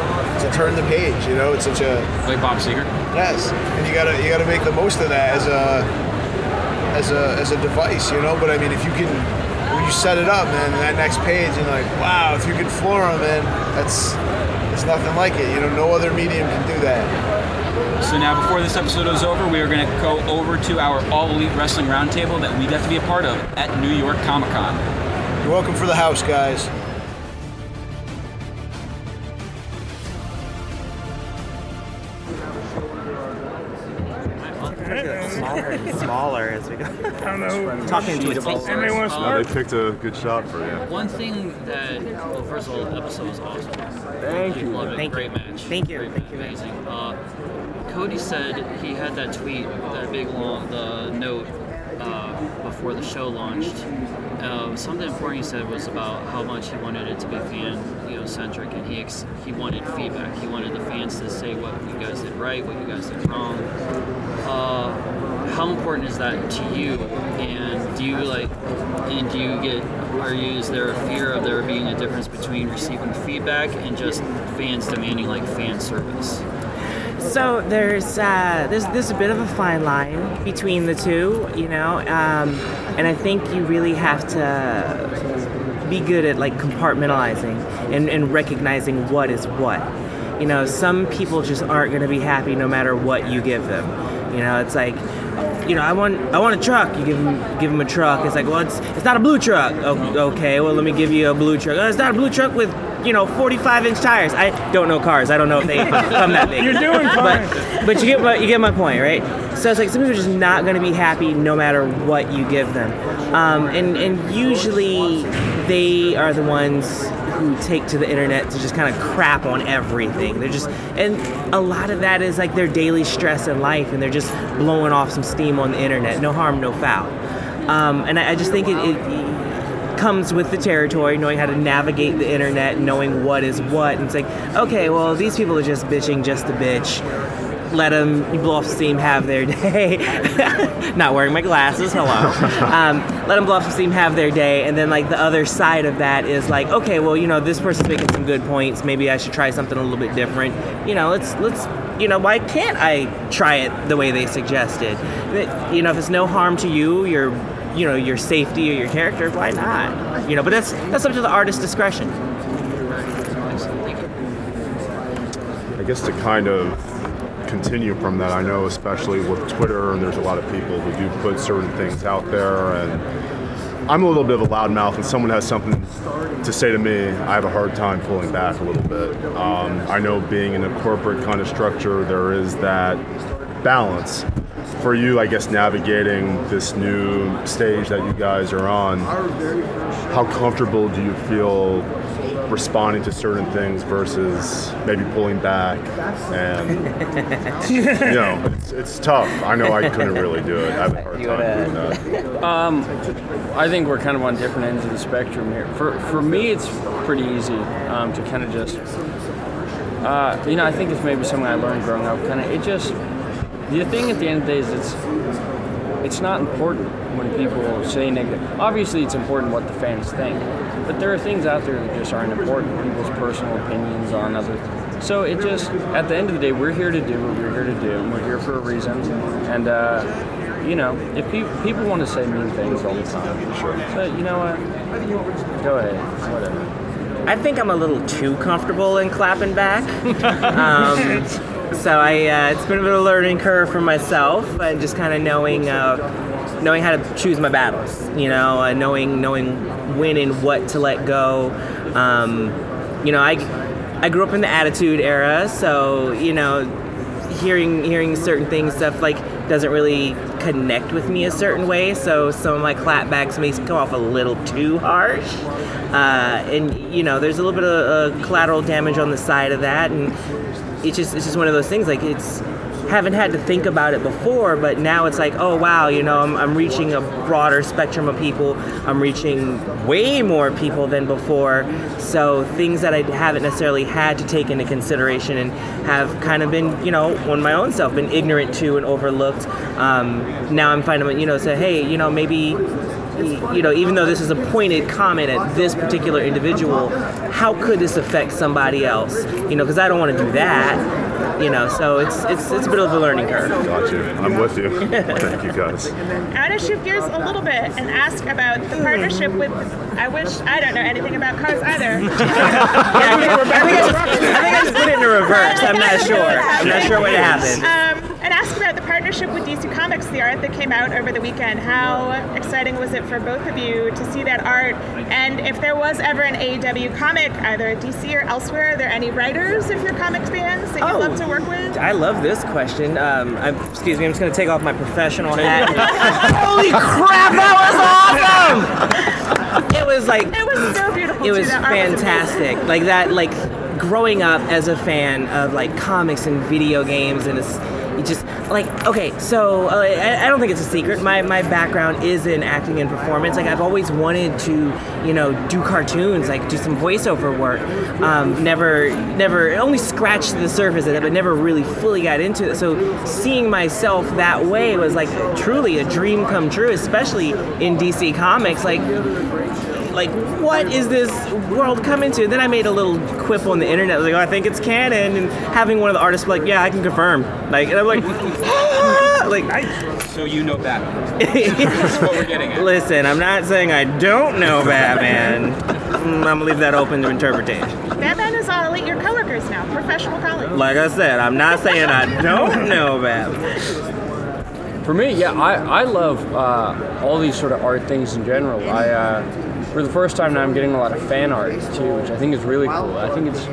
B: to turn the page. You know, it's such a
A: Like Bob Seger.
B: yes, and you gotta you gotta make the most of that as a as a as a device. You know, but I mean, if you can when you set it up, man, that next page, and like, wow, if you can floor them, man, that's it's nothing like it. You know, no other medium can do that.
A: So now, before this episode is over, we are going to go over to our All Elite Wrestling Roundtable that we got to be a part of at New York Comic Con.
B: You're welcome for the house, guys.
C: And smaller as we go. *laughs*
D: I don't know.
C: Talking to a
D: Anybody want to
E: Uh, they picked a good shot for you.
F: One thing that, well, first of all, the episode was awesome.
C: Thank you.
F: Loved it.
C: Thank
F: Great
C: you.
F: match.
C: Thank you.
F: Great,
C: Thank you.
F: Amazing. Uh, Cody said he had that tweet, that big long, the note uh, before the show launched. Uh, something important he said was about how much he wanted it to be fan, you know, centric, and he ex- he wanted feedback. He wanted the fans to say what you guys did right, what you guys did wrong. Uh, how important is that to you? And do you like, and do you get, are you, is there a fear of there being a difference between receiving feedback and just fans demanding like fan service?
C: So there's uh, there's there's a bit of a fine line between the two, you know, um, and I think you really have to be good at like compartmentalizing and, and recognizing what is what. You know, some people just aren't going to be happy no matter what you give them. You know, it's like, you know, I want I want a truck. You give them give them a truck. It's like, well, it's it's not a blue truck. Oh, okay, well, let me give you a blue truck. Oh, it's not a blue truck with you know 45 inch tires. I don't know cars. I don't know if they *laughs* come that big.
D: You're doing fine.
C: But, but you get my you get my point, right? So it's like some people are just not going to be happy no matter what you give them, um, and and usually they are the ones who take to the internet to just kind of crap on everything. They're just and a lot of that is like their daily stress in life, and they're just blowing off some steam on the internet. No harm, no foul. Um, and I, I just think it, it comes with the territory, knowing how to navigate the internet, knowing what is what, and it's like, okay, well, these people are just bitching just to bitch. Let them blow off steam, have their *laughs* day. Not wearing my glasses, hello. *laughs* Um, let them blow off steam, have their day, and then like the other side of that is like, okay, well, you know, this person's making some good points. Maybe I should try something a little bit different. You know, let's let's you know, why can't I try it the way they suggested? You know, if it's no harm to you, your you know your safety or your character, why not? You know, but that's that's up to the artist's discretion.
D: I guess to kind of continue from that, I know especially with Twitter, and there's a lot of people who do put certain things out there, and I'm a little bit of a loudmouth, and someone has something to say to me, I have a hard time pulling back a little bit. Um, I know being in a corporate kind of structure, there is that balance. For you, I guess, navigating this new stage that you guys are on, how comfortable do you feel responding to certain things versus maybe pulling back and you know *laughs* it's, it's tough i know i couldn't really do it i have a hard time doing that
E: Um, I think we're kind of on different ends of the spectrum here. For for me, it's pretty easy um, to kind of just, uh, you know, I think it's maybe something I learned growing up. Kind of, it just the thing at the end of the day is it's it's not important when people say negative. Obviously, it's important what the fans think, but there are things out there that just aren't important. People's personal opinions on other. So it just at the end of the day, we're here to do what we're here to do, and we're here for a reason. And uh, you know, if pe- people want to say mean things all the time, sure. So you know what? Go ahead, whatever.
C: I think I'm a little too comfortable in clapping back. *laughs* um, so I, uh, it's been a bit of a learning curve for myself, and just kind of knowing, uh, knowing how to choose my battles. You know, uh, knowing, knowing when and what to let go. Um, you know, I, I grew up in the Attitude Era, so you know, hearing hearing certain things stuff like doesn't really connect with me a certain way so some of my clapbacks may come off a little too harsh uh, and you know there's a little bit of uh, collateral damage on the side of that and it's just it's just one of those things like it's haven't had to think about it before but now it's like oh wow you know I'm, I'm reaching a broader spectrum of people. I'm reaching way more people than before. So things that i haven't necessarily had to take into consideration and have kind of been you know on my own self been ignorant to and overlooked. Um, now i'm finding you know say hey you know maybe you know, even though this is a pointed comment at this particular individual, how could this affect somebody else? You know, because I don't want to do that. You know, so it's it's it's a bit of a learning curve.
D: got you i'm with you *laughs* thank you guys
G: I want to shift gears a little bit and ask about the partnership with. I wish I don't know anything about cars either. *laughs*
C: yeah, I think I just, I think I just put it in reverse. I'm not sure. I'm not sure what happened.
G: Um, and ask about the partnership with DC Comics, the art that came out over the weekend. How exciting was it for both of you to see that art? And if there was ever an AEW comic, either at DC or elsewhere, are there any writers, if you're comic fans, that you'd
C: Oh.
G: love to work with?
C: I love this question. Um, I'm, excuse me, I'm just going to take off my professional hat. *laughs* Holy crap, that was awesome! It was like
G: It was so beautiful.
C: it was
G: That art amazing.
C: fantastic. Like that, like growing up as a fan of like comics and video games, and it's it just like okay. So uh, I, I don't think it's a secret. My my background is in acting and performance. Like I've always wanted to, you know, do cartoons, like do some voiceover work. Um, never, never, only scratched the surface of it, but never really fully got into it. So seeing myself that way was like truly a dream come true, especially in DC Comics. Like like what is this world coming to? Then I made a little quip on the internet, that was like, oh, I think it's canon, and having one of the artists be like, yeah, I can confirm. Like, and I'm like, "Ah!" like, I,
A: So you know Batman. *laughs* That's what we're getting at.
C: listen, I'm not saying I don't know Batman. Mm, I'm gonna leave that open to interpretation.
G: Batman is all elite your coworkers now, professional colleagues.
C: Like I said, I'm not saying I don't know Batman.
E: For me, yeah, I, I love uh, all these sort of art things in general. I uh, for the first time now I'm getting a lot of fan art too, which I think is really cool. I think it's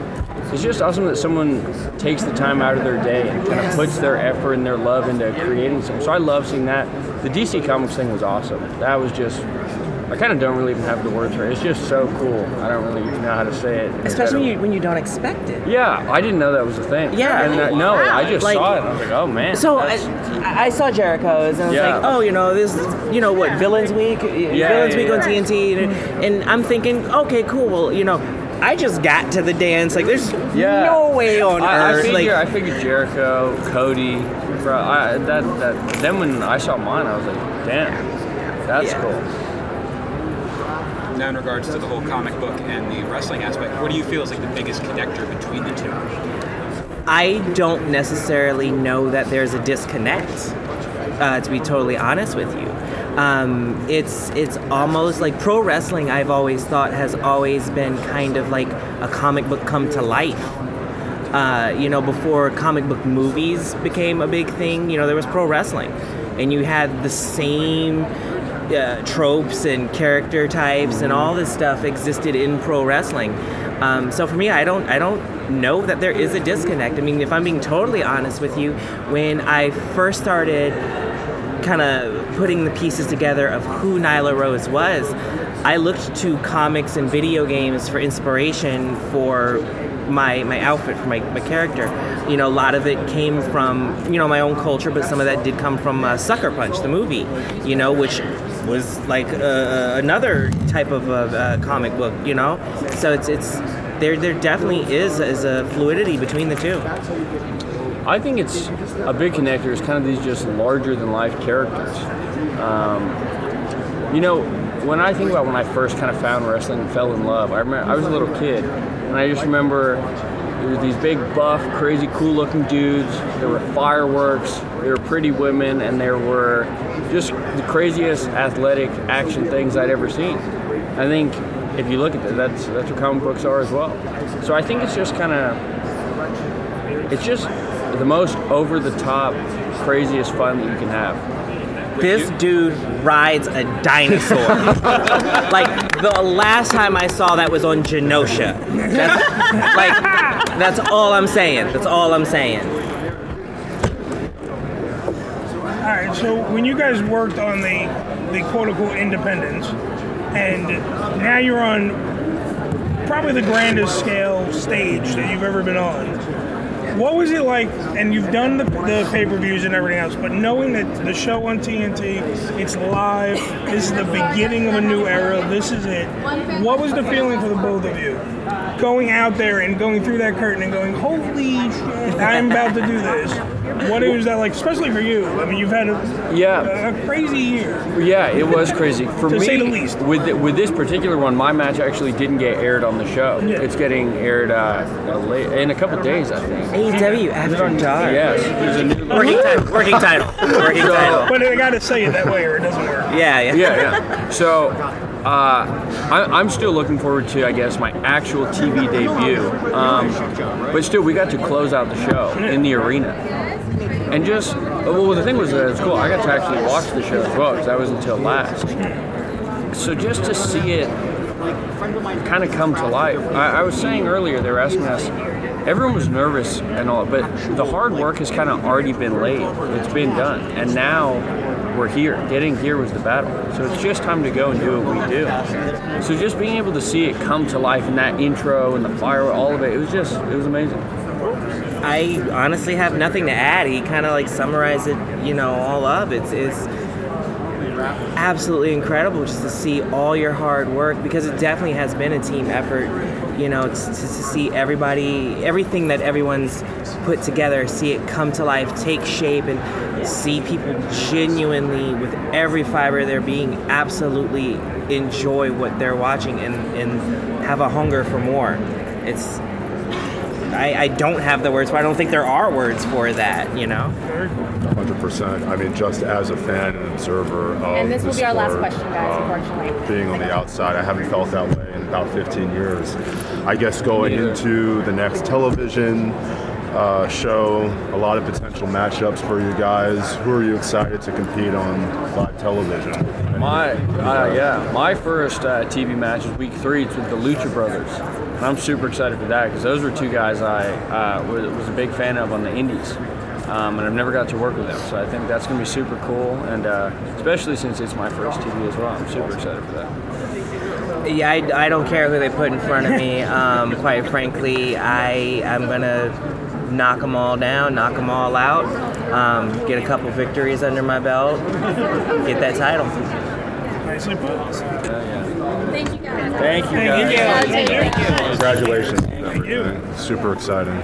E: it's just awesome that someone takes the time out of their day and kind of puts their effort and their love into creating something. So I love seeing that. The DC Comics thing was awesome. That was just I kind of don't really even have the words for it. It's just so cool. I don't really know how to say it.
C: Especially when you, when you don't expect it.
E: Yeah, I didn't know that was a thing.
C: Yeah.
E: and uh, no,
C: Wow.
E: I just
C: Like-
E: saw it. and I was like, oh man.
C: So I, I saw Jericho's and I was
E: Yeah.
C: like, oh, you know, this, you know, what Villains Week, Villains
E: yeah,
C: Week on. TNT, and, and I'm thinking, okay, cool. Well, you know, I just got to the dance. Like, there's
E: Yeah.
C: no way on
E: I, I
C: earth.
E: figure,
C: like,
E: I figured Jericho, Cody, bro. I, that that. Then when I saw mine, I was like, damn, that's
C: Yeah.
E: cool.
A: Now, in regards to the whole comic book and the wrestling aspect, what do you feel is like the biggest connector between the two?
C: I don't necessarily know that there's a disconnect. Uh, to be totally honest with you, um, it's it's almost like pro wrestling. I've always thought has always been kind of like a comic book come to life. Uh, you know, before comic book movies became a big thing, you know, there was pro wrestling, and you had the same uh, tropes and character types and all this stuff existed in pro wrestling. Um, so for me, I don't, I don't know that there is a disconnect. I mean, if I'm being totally honest with you, when I first started kind of putting the pieces together of who Nyla Rose was, I looked to comics and video games for inspiration for my my outfit for my, my character. You know, a lot of it came from you know my own culture, but some of that did come from uh, Sucker Punch, the movie. You know, which was like uh, another type of uh, uh, comic book. You know, so it's it's there there definitely is is a fluidity between the two.
E: I think it's a big connector. Is kind of these just larger than life characters. Um, you know, when I think about when I first kind of found wrestling and fell in love, I remember I was a little kid, and I just remember there were these big, buff, crazy, cool-looking dudes. There were fireworks. There were pretty women, and there were just the craziest athletic action things I'd ever seen. I think if you look at that, that's that's what comic books are as well. So I think it's just kind of it's just the most over the top, craziest fun that you can have.
C: This dude rides a dinosaur. *laughs* like the last time I saw that was on Genosha. That's, like that's all I'm saying. That's all I'm saying.
H: All right, so when you guys worked on the the quote unquote independence, and now you're on probably the grandest scale stage that you've ever been on. What was it like? And you've done the, the pay per views and everything else, but knowing that the show on TNT, it's live, this is the beginning of a new era, this is it. What was the feeling for the both of you? Going out there and going through that curtain and going, holy shit, I'm about to do this. What was that like, especially for you? I mean, you've had a,
E: Yeah.
H: a crazy year.
E: Yeah, it was crazy for *laughs*
H: To
E: me.
H: say the least.
E: With with this particular one, my match actually didn't get aired on the show.
H: Yeah.
E: It's getting aired uh, late, in a couple days, I think.
C: AEW after dark.
E: Yes, there's a new.
C: Working title. Working title. Working title.
H: But I gotta say it that way or it doesn't work.
C: Yeah, yeah.
E: yeah, yeah. So, uh, I, I'm still looking forward to, I guess, my actual TV debut. Um, but still, we got to close out the show in the arena, and just well, the thing was that it was cool. I got to actually watch the show as well because that was until last. So just to see it kind of come to life. I, I was saying earlier, they were asking us. Everyone was nervous and all, but the hard work has kind of already been laid. It's been done, and now we're here. Getting here was the battle. So it's just time to go and do what we do. So just being able to see it come to life in that intro and the fire, all of it, it was just, it was amazing.
C: I honestly have nothing to add. He kind of like summarized it, you know, all up. It's it's absolutely incredible just to see all your hard work because it definitely has been a team effort. You know, to, to, to see everybody, everything that everyone's put together, see it come to life, take shape, and see people genuinely, with every fiber of their being, absolutely enjoy what they're watching and, and have a hunger for more. It's I, I don't have the words for. I don't think there are words for that. You know.
D: 100%. I mean, just as a fan and observer of
I: And this
D: the
I: will be our last question, guys,
D: um,
I: unfortunately.
D: Being on the outside, I haven't felt that way in about 15 years. I guess going into the next television uh, show, a lot of potential matchups for you guys. Who are you excited to compete on live television?
E: My, uh, yeah, my first uh, TV match is week three. It's with the Lucha Brothers. And I'm super excited for that because those were two guys I uh, was, was a big fan of on the Indies. Um, and I've never got to work with them, so I think that's going to be super cool, and uh, especially since it's my first TV as well, I'm super excited for that.
C: Yeah, I, I don't care who they put in front of me. *laughs* Um, quite frankly, I am gonna knock them all down, knock them all out, um, get a couple victories under my belt, get that title.
H: Nicely put.
I: Thank you guys.
E: Thank you,
H: Thank
E: guys.
H: you. Thank you.
D: Congratulations.
H: Thank you.
D: Super exciting.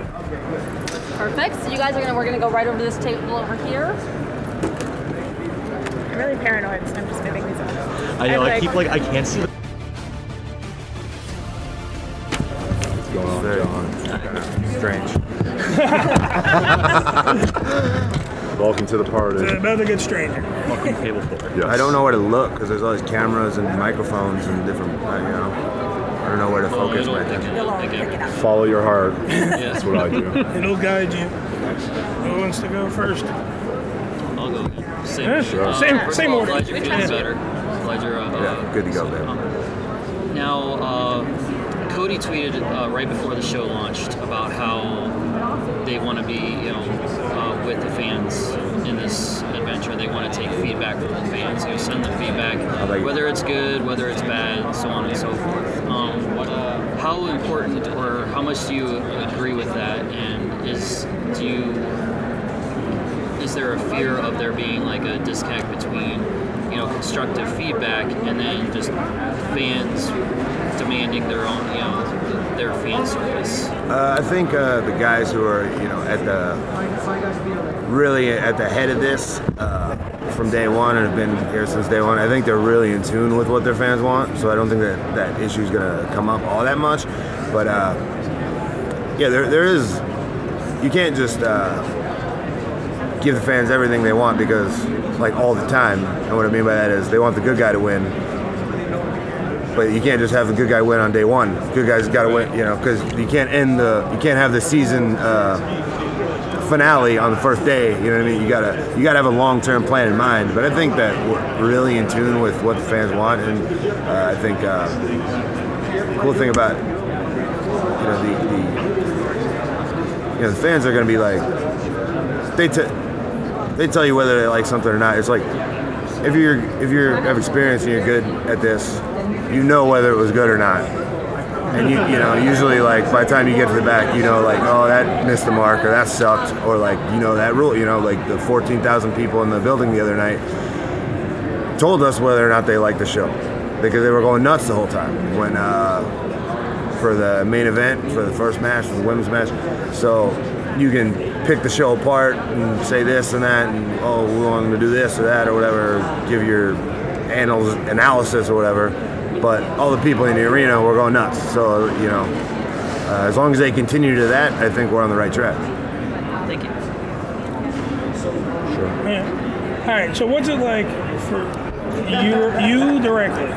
I: Perfect. So you guys are gonna we're gonna go right over to this table over here.
G: I'm really paranoid, so I'm just moving these up.
J: I know.
G: I'm
J: I keep like I can't see the.
D: Going on, John?
J: Strange. *laughs*
D: Welcome to the party.
H: It's about to get stranger.
J: Welcome to table four.
D: Yes.
K: I don't know where to look because there's all these cameras and microphones and different, you know. I don't know where to focus my attention.
D: Follow your heart. *laughs* That's what I do.
H: It'll guide you. Who wants to go first?
F: I'll go again. Same.
H: Yeah,
F: issue. Uh,
H: same- same order.
F: Glad you're feeling
H: Yeah.
F: better. Glad you're uh,
K: Yeah, good to go, man.
F: Uh, Cody tweeted uh, right before the show launched about how they want to be, you know, uh, with the fans in this adventure. They want to take feedback from the fans. You know, send them feedback, whether it's good, whether it's bad, so on and so forth. Um, how important or how much do you agree with that? And is do you is there a fear of there being like a disconnect between you know constructive feedback and then just fans demanding their own you know their fan service
K: Uh, I think uh, the guys who are, you know, at the really at the head of this uh, from day one and have been here since day one, I think they're really in tune with what their fans want. So I don't think that that issue is gonna come up all that much. But uh, yeah, there there is. You can't just uh, give the fans everything they want because like all the time. And what I mean by that is they want the good guy to win, but you can't just have the good guy win on day one. Good guy's got to win, you know, because you can't end the you can't have the season uh, finale on the first day. You know what I mean? You gotta you gotta have a long term plan in mind. But I think that we're really in tune with what the fans want, and uh, I think uh, the cool thing about you know the, the you know the fans are gonna be like they t- they tell you whether they like something or not. It's like if you're if you have experience and you're good at this, you know whether it was good or not. And you you know usually like by the time you get to the back, you know like oh that missed the mark or that sucked or like you know that rule you know like the 14,000 people in the building the other night told us whether or not they liked the show because they were going nuts the whole time when uh, for the main event for the first match for the women's match. So you can pick the show apart and say this and that and oh we want them to do this or that or whatever, give your analysis or whatever. But all the people in the arena were going nuts. So you know, uh, as long as they continue to that, I think we're on the right track.
F: thank you Sure.
H: Yeah. All right. So what's it like for you, you directly,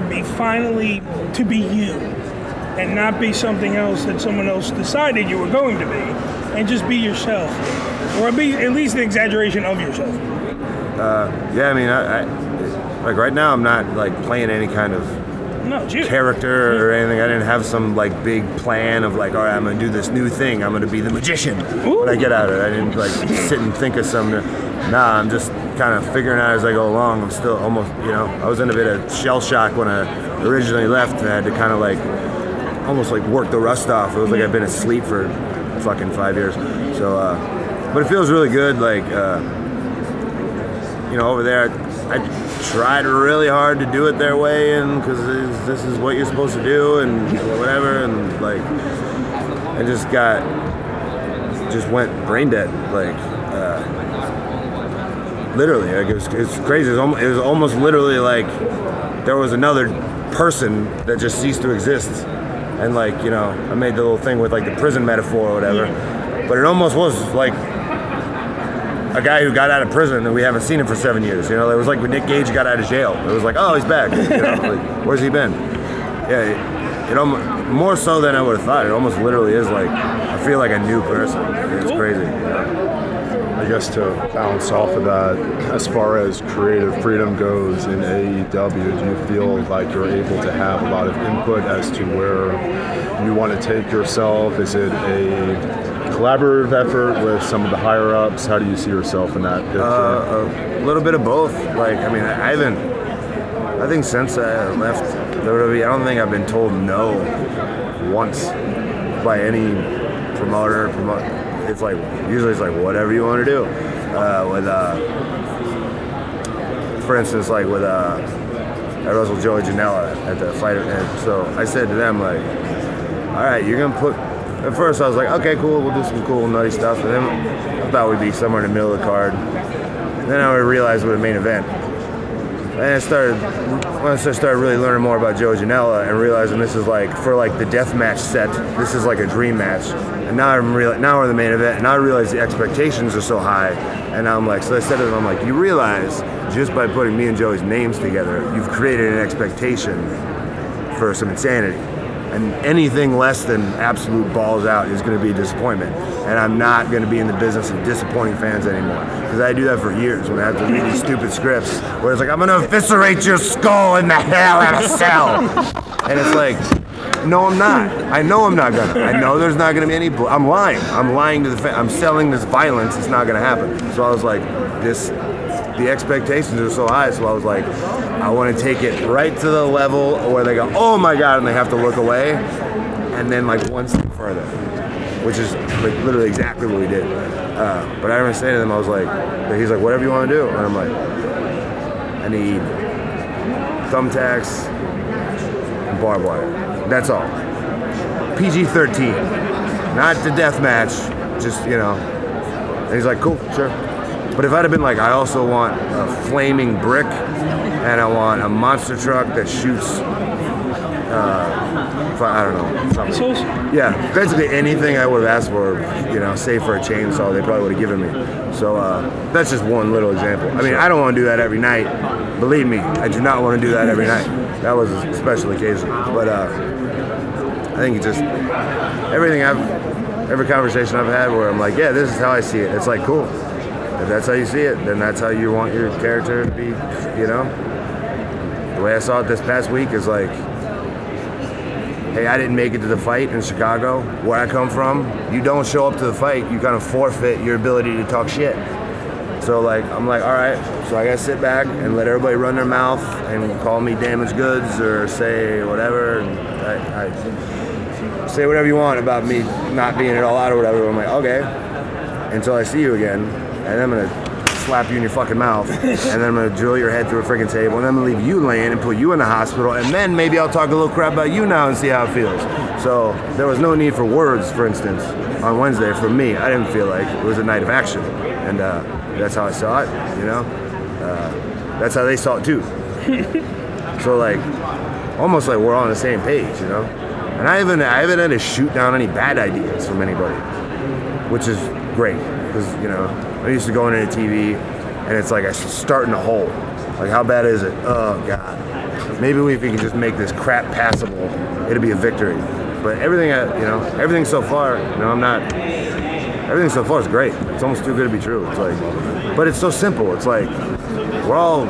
H: to be finally to be you, and not be something else that someone else decided you were going to be, and just be yourself, or be at least an exaggeration of yourself.
K: Yeah, I mean, I, I like right now I'm not like playing any kind of
H: No,
K: character or anything. I didn't have some like big plan of like, all right, I'm gonna do this new thing. I'm gonna be the magician when I get out of it. I didn't like sit and think of some. Nah, I'm just kind of figuring out as I go along. I'm still almost, you know, I was in a bit of shell shock when I originally left, and I had to kind of like almost like work the rust off. It was like I've been asleep for fucking five years. So, uh, but it feels really good. Like. Uh, you know, over there, I, I tried really hard to do it their way, and because this is what you're supposed to do, and whatever, and like, I just got, just went brain dead, like, uh, literally, like it was, it's crazy. It was, almost, it was almost literally like there was another person that just ceased to exist, and like, you know, I made the little thing with like the prison metaphor or whatever, but it almost was like a guy who got out of prison and we haven't seen him for seven years. You know, it was like when Nick Gage got out of jail. It was like, oh, he's back. You know, like, where's he been? Yeah, it, it almost more so than I would have thought. It almost literally is like I feel like a new person. It's crazy.
D: I guess to bounce off of that, as far as creative freedom goes in AEW, do you feel like you're able to have a lot of input as to where you want to take yourself? Is it a collaborative effort with some of the higher ups? How do you see yourself in that picture?
K: Uh, a little bit of both. Like, I mean, I haven't. I think since I left WWE, I don't think I've been told no once by any promoter. Promote. It's like usually it's like whatever you want to do. Uh, with uh, for instance, like with uh, I wrestled Joey Janela at the fighter, and so I said to them like, all right, you're gonna put. At first, I was like, okay, cool, we'll do some cool, nutty stuff. And then I thought we'd be somewhere in the middle of the card. Then I realized what a main event. And I started, once I started really learning more about Joe Janela and realizing this is like, for like the death match set, this is like a dream match. And now I'm real, now we're the main event, and I realize the expectations are so high. And I'm like, so I said to them, I'm like, you realize just by putting me and Joey's names together, you've created an expectation for some insanity. And anything less than absolute balls out is going to be a disappointment. And I'm not going to be in the business of disappointing fans anymore. Because I do that for years when I have to read these stupid scripts where it's like, I'm going to eviscerate your skull in the hell out of cell. And it's like, no, I'm not. I know I'm not gonna. I know there's not gonna be any. Bl- I'm lying. I'm lying to the. I'm selling this violence. It's not gonna happen. So I was like, this. The expectations are so high. So I was like, I want to take it right to the level where they go, oh my god, and they have to look away, and then like one step further, which is like literally exactly what we did. Uh, but I remember saying to them, I was like, he's like, whatever you want to do, and I'm like, I need thumbtacks and barbed wire. That's all. PG 13. Not the death match, just, you know. And he's like, cool, sure. But if I'd have been like, I also want a flaming brick and I want a monster truck that shoots. Uh, I don't know. Something. Yeah, basically anything I would have asked for, you know, save for a chainsaw, they probably would have given me. So uh, that's just one little example. I mean, I don't want to do that every night. Believe me, I do not want to do that every night. That was a special occasion. But uh, I think it just everything I've every conversation I've had where I'm like, yeah, this is how I see it. It's like cool. If that's how you see it, then that's how you want your character to be. You know, the way I saw it this past week is like, hey, I didn't make it to the fight in Chicago, where I come from. You don't show up to the fight, you kind of forfeit your ability to talk shit. So like, I'm like, all right. So I gotta sit back and let everybody run their mouth and call me damaged goods or say whatever. I, I say whatever you want about me not being at all out or whatever. I'm like, okay. Until I see you again, and then I'm gonna slap you in your fucking mouth, and then I'm gonna drill your head through a freaking table, and then I'm gonna leave you laying and put you in the hospital, and then maybe I'll talk a little crap about you now and see how it feels. So there was no need for words, for instance, on Wednesday for me. I didn't feel like it was a night of action, and uh, that's how I saw it. You know, uh, that's how they saw it too. *laughs* so like, almost like we're on the same page, you know. And I haven't I haven't had to shoot down any bad ideas from anybody, which is great because you know I'm used to going into TV and it's like I start in a hole. Like how bad is it? Oh god. Maybe if we can just make this crap passable, it'll be a victory. But everything, I, you know, everything so far, you know, I'm not. Everything so far is great. It's almost too good to be true. It's like, but it's so simple. It's like we're all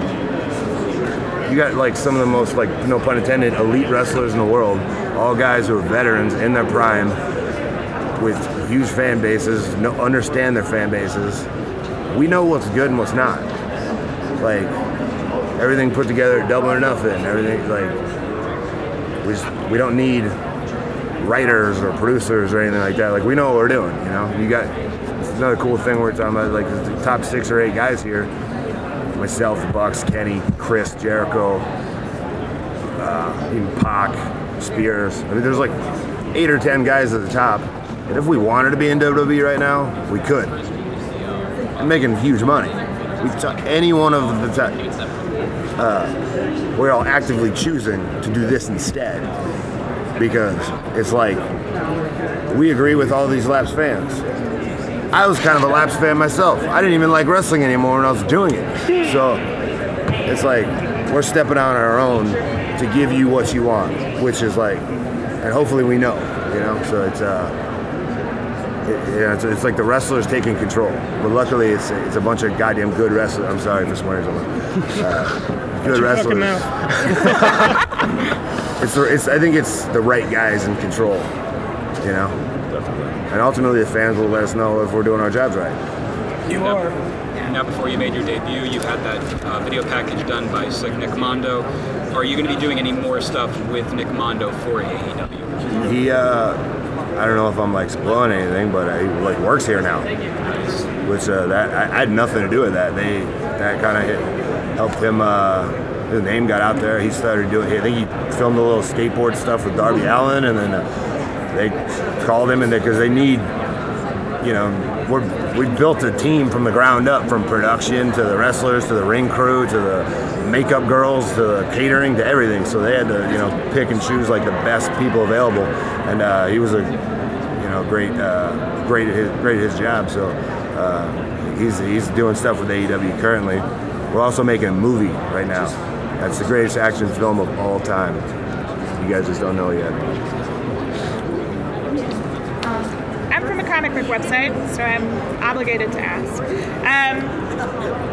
K: you got like some of the most like no pun intended elite wrestlers in the world all guys who are veterans in their prime with huge fan bases know, understand their fan bases. We know what's good and what's not. Like everything put together double or nothing everything like we, just, we don't need writers or producers or anything like that. Like we know what we're doing you know? You got another cool thing we're talking about like the top six or eight guys here. Myself, Bucks, Kenny, Chris, Jericho, uh, even Pac, Spears. I mean, there's like eight or ten guys at the top. And if we wanted to be in WWE right now, we could. And making huge money. We talk any one of the top. Uh, we're all actively choosing to do this instead because it's like we agree with all these Laps fans. I was kind of a Laps fan myself. I didn't even like wrestling anymore when I was doing it. So it's like we're stepping out on our own to give you what you want, which is like, and hopefully we know, you know. So it's uh, it, yeah, it's, it's like the wrestlers taking control. But luckily, it's it's a bunch of goddamn good wrestlers. I'm sorry for swearing so much. Uh, good
H: Watch your fucking
K: wrestlers. *laughs* it's, the- it's I think it's the right guys in control, you know. definitely. And ultimately, the fans will let us know if we're doing our jobs right.
H: You are.
A: Now, before you made your debut, you had that uh, video package done by Slick Nick Mondo. Are you going to be doing any more stuff with Nick Mondo for AEW?
K: He, uh, I don't know if I'm like spoiling anything, but uh, he like works here now. Which uh, that I, I had nothing to do with that. They that kind of helped him. Uh, his name got out there. He started doing. I think he filmed a little skateboard stuff with Darby Allin, and then uh, they called him, in there because they need, you know, we're, we built a team from the ground up, from production to the wrestlers to the ring crew to the makeup girls to the catering to everything. So they had to, you know, pick and choose like the best people available, and uh, he was a, you know, great, uh, great, at his, great at his job. So uh, he's he's doing stuff with AEW currently. We're also making a movie right now. That's the greatest action film of all time. You guys just don't know yet.
G: I'm from a comic book website, so I'm obligated to ask. Um,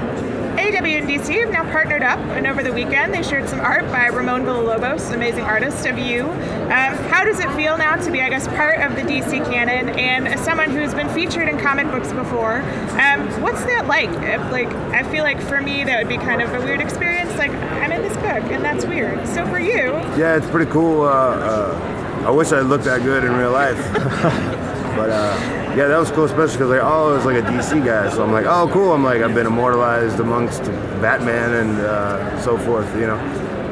G: AEW and DC have now partnered up, and over the weekend they shared some art by Ramon Villalobos, an amazing artist of you. Um, how does it feel now to be, I guess, part of the DC canon and as someone who's been featured in comic books before? Um, what's that like? Uh, Like, I feel like for me that would be kind of a weird experience. Like, I'm in this book, and that's weird. So for you,
K: Yeah, it's pretty cool. Uh, uh, I wish I looked that good in real life. *laughs* but uh, yeah, that was cool, especially because like, oh, it was like a DC guy. So I'm like, oh, cool. I'm like, I've been immortalized amongst Batman and uh, so forth, you know.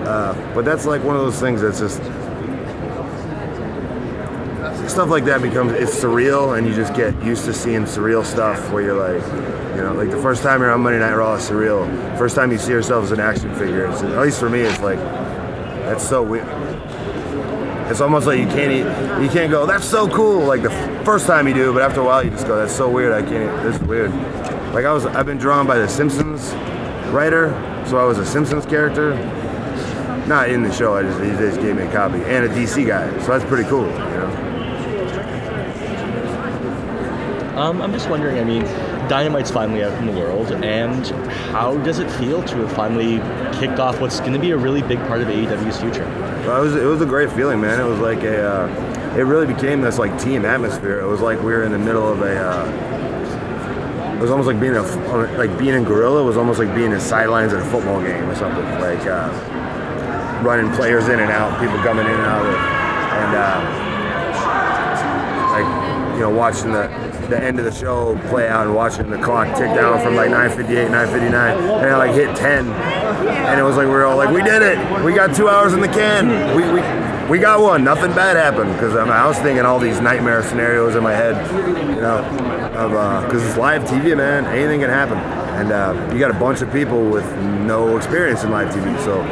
K: Uh, but that's like one of those things that's just stuff like that becomes it's surreal, and you just get used to seeing surreal stuff where you're like, you know, like the first time you're on Monday Night Raw is surreal. First time you see yourself as an action figure, it's, at least for me, it's like that's so weird. It's almost like you can't eat, you can't go. That's so cool. Like the first time you do, but after a while you just go. That's so weird. I can't. This is weird. Like I was, I've been drawn by the Simpsons writer, so I was a Simpsons character. Not in the show. I just he just gave me a copy and a DC guy, so that's pretty cool. You know.
J: Um, I'm just wondering, I mean, Dynamite's finally out in the world, and how does it feel to have finally kicked off what's going to be a really big part of AEW's future?
K: Well, it was it was a great feeling, man. It was like a, uh, it really became this like team atmosphere. It was like we were in the middle of a. Uh, it was almost like being a like being in Gorilla was almost like being in sidelines at a football game or something. Like uh, running players in and out, people coming in and out of and uh, like you know watching the the end of the show play out and watching the clock tick down from like 9:58, 9:59, and it like hit 10, and it was like we were all like, we did it, we got two hours in the can, we we, we got one, nothing bad happened because I, was thinking all these nightmare scenarios in my head, you know, of because it's live TV, man, anything can happen, and uh, you got a bunch of people with no experience in live TV, so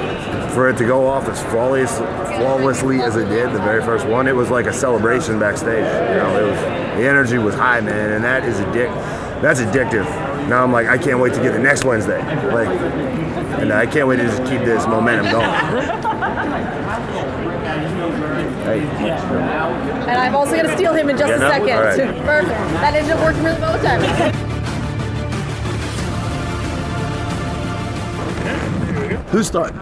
K: for it to go off as flawless, flawlessly as it did, the very first one, it was like a celebration backstage. You know, it was the energy was high, man, and that is addic. That's addictive. Now I'm like, I can't wait to get the next Wednesday. Like, and I can't wait to just keep this momentum going. Hey.
I: And I'm also going to steal him in just
K: Yeah,
I: a
K: no?
I: second.
K: All right.
I: Perfect. That ended up working really well with time.
L: Who's starting?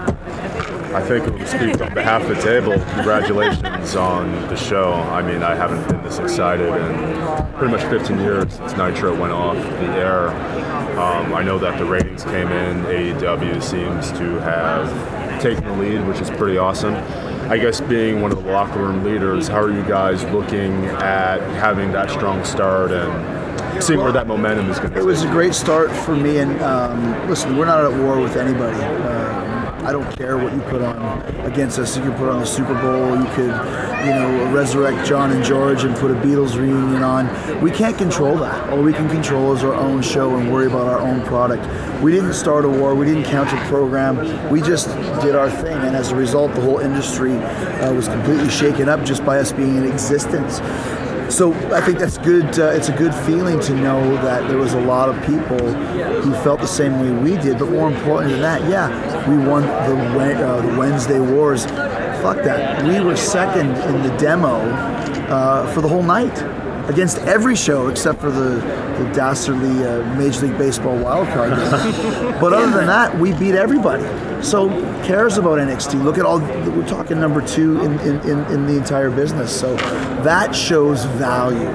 D: I think it will speak on behalf of the table. Congratulations on the show. I mean, I haven't been this excited in pretty much 15 years since Nitro went off the air. Um, I know that the ratings came in. AEW seems to have taken the lead, which is pretty awesome. I guess being one of the locker room leaders, how are you guys looking at having that strong start and seeing where that momentum is going to
L: It was a great start for me. And um, listen, we're not at war with anybody. Um, I don't care what you put on against us. You could put on the Super Bowl. You could, you know, resurrect John and George and put a Beatles reunion on. We can't control that. All we can control is our own show and worry about our own product. We didn't start a war. We didn't counter program. We just did our thing. And as a result, the whole industry uh, was completely shaken up just by us being in existence. So I think that's good. Uh, it's a good feeling to know that there was a lot of people who felt the same way we did. But more important than that, yeah, we won the, uh, the Wednesday Wars. Fuck that. We were second in the demo uh, for the whole night. Against every show except for the, the dastardly uh, Major League Baseball wild card. game. *laughs* but other than that, we beat everybody. So cares about NXT? Look at all we're talking number two in, in, in, in the entire business. So that shows value.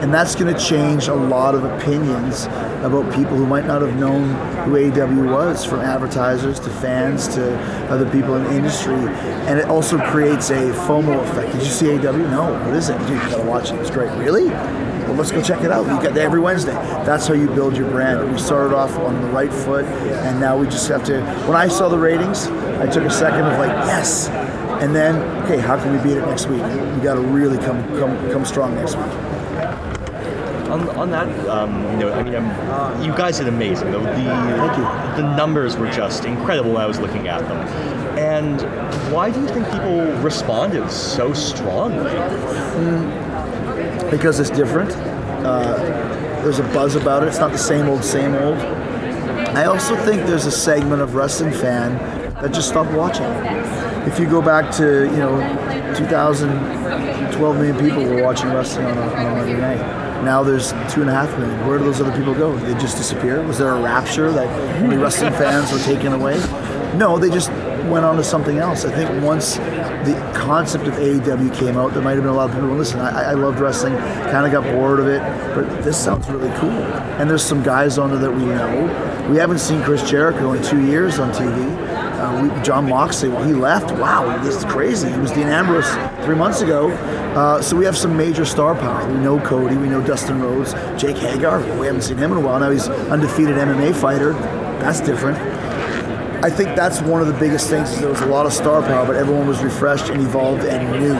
L: And that's going to change a lot of opinions about people who might not have known who AEW was, from advertisers to fans to other people in the industry. And it also creates a FOMO effect. Did you see AEW? No. What is it? Dude, you got to watch it. It's great. Really? Well, let's go check it out. You got that every Wednesday. That's how you build your brand. We started off on the right foot, and now we just have to. When I saw the ratings, I took a second of like, yes. And then, okay, how can we beat it next week? We got to really come come come strong next week.
J: On, on that um, note, I mean, um, you guys did amazing. The, the, Thank you. The numbers were just incredible when I was looking at them. And why do you think people responded so strongly?
L: because it's different. Uh, there's a buzz about it. It's not the same old, same old. I also think there's a segment of wrestling fan that just stopped watching. If you go back to you know 2000, 12 million people were watching wrestling on a, on a Monday night. Now there's two and a half million. Where do those other people go? Did they just disappear? Was there a rapture that wrestling fans were taken away? No, they just went on to something else. I think once the concept of AEW came out, there might have been a lot of people listen. I, I loved wrestling, kind of got bored of it, but this sounds really cool. And there's some guys on there that we know. We haven't seen Chris Jericho in two years on TV. Uh, we, Jon Moxley, well, he left. Wow, this is crazy. He was Dean Ambrose three months ago. Uh, so we have some major star power. We know Cody, we know Dustin Rhodes, Jake Hager. We haven't seen him in a while. Now he's undefeated MMA fighter. That's different. I think that's one of the biggest things. Is there was a lot of star power, but everyone was refreshed and evolved and new.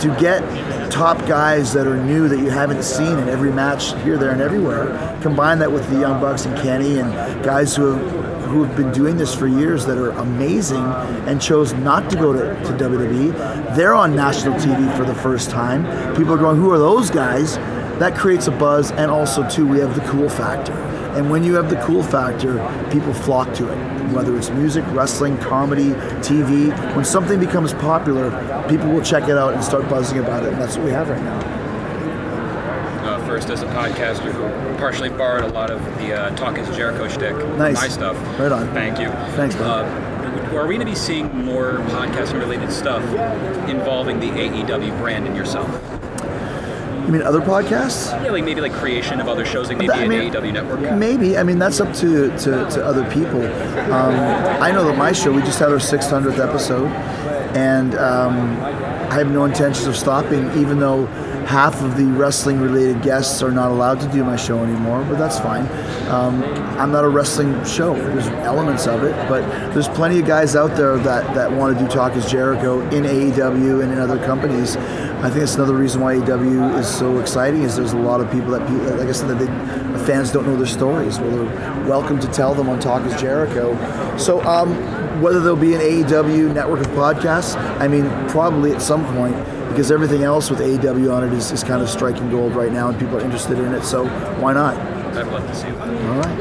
L: To get top guys that are new that you haven't seen in every match here, there, and everywhere, combine that with the Young Bucks and Kenny and guys who have who have been doing this for years that are amazing and chose not to go to, to WWE. They're on national TV for the first time. People are going, who are those guys? That creates a buzz, and also too, we have the cool factor. And when you have the cool factor, people flock to it. Whether it's music, wrestling, comedy, TV, when something becomes popular, people will check it out and start buzzing about it. And that's what we have right now.
A: First, as a podcaster who partially borrowed a lot of the uh, Talk is Jericho shtick
L: Nice.
A: my stuff.
L: Right on.
A: Thank you.
L: Thanks, man.
A: Uh, are we going to be seeing more podcasting related stuff involving the AEW brand and yourself?
L: You mean other podcasts?
A: Yeah, like maybe like creation of other shows, like maybe
L: I
A: an
L: mean,
A: AEW network.
L: Maybe. I mean, that's up to, to, to other people. Um, I know that my show, we just had our 600th episode, and um, I have no intentions of stopping, even though half of the wrestling related guests are not allowed to do my show anymore, but that's fine. Um, I'm not a wrestling show. There's elements of it, but there's plenty of guys out there that, that want to do Talk is Jericho in AEW and in other companies. I think that's another reason why AEW is so exciting is there's a lot of people that, like I said, that they, fans don't know their stories. Well, they're welcome to tell them on Talk is Jericho. So um, whether there'll be an AEW network of podcasts, I mean, probably at some point, because everything else with AEW on it is, is kind of striking gold right now, and people are interested in it. So why not?
A: I'd love to see that.
L: All right.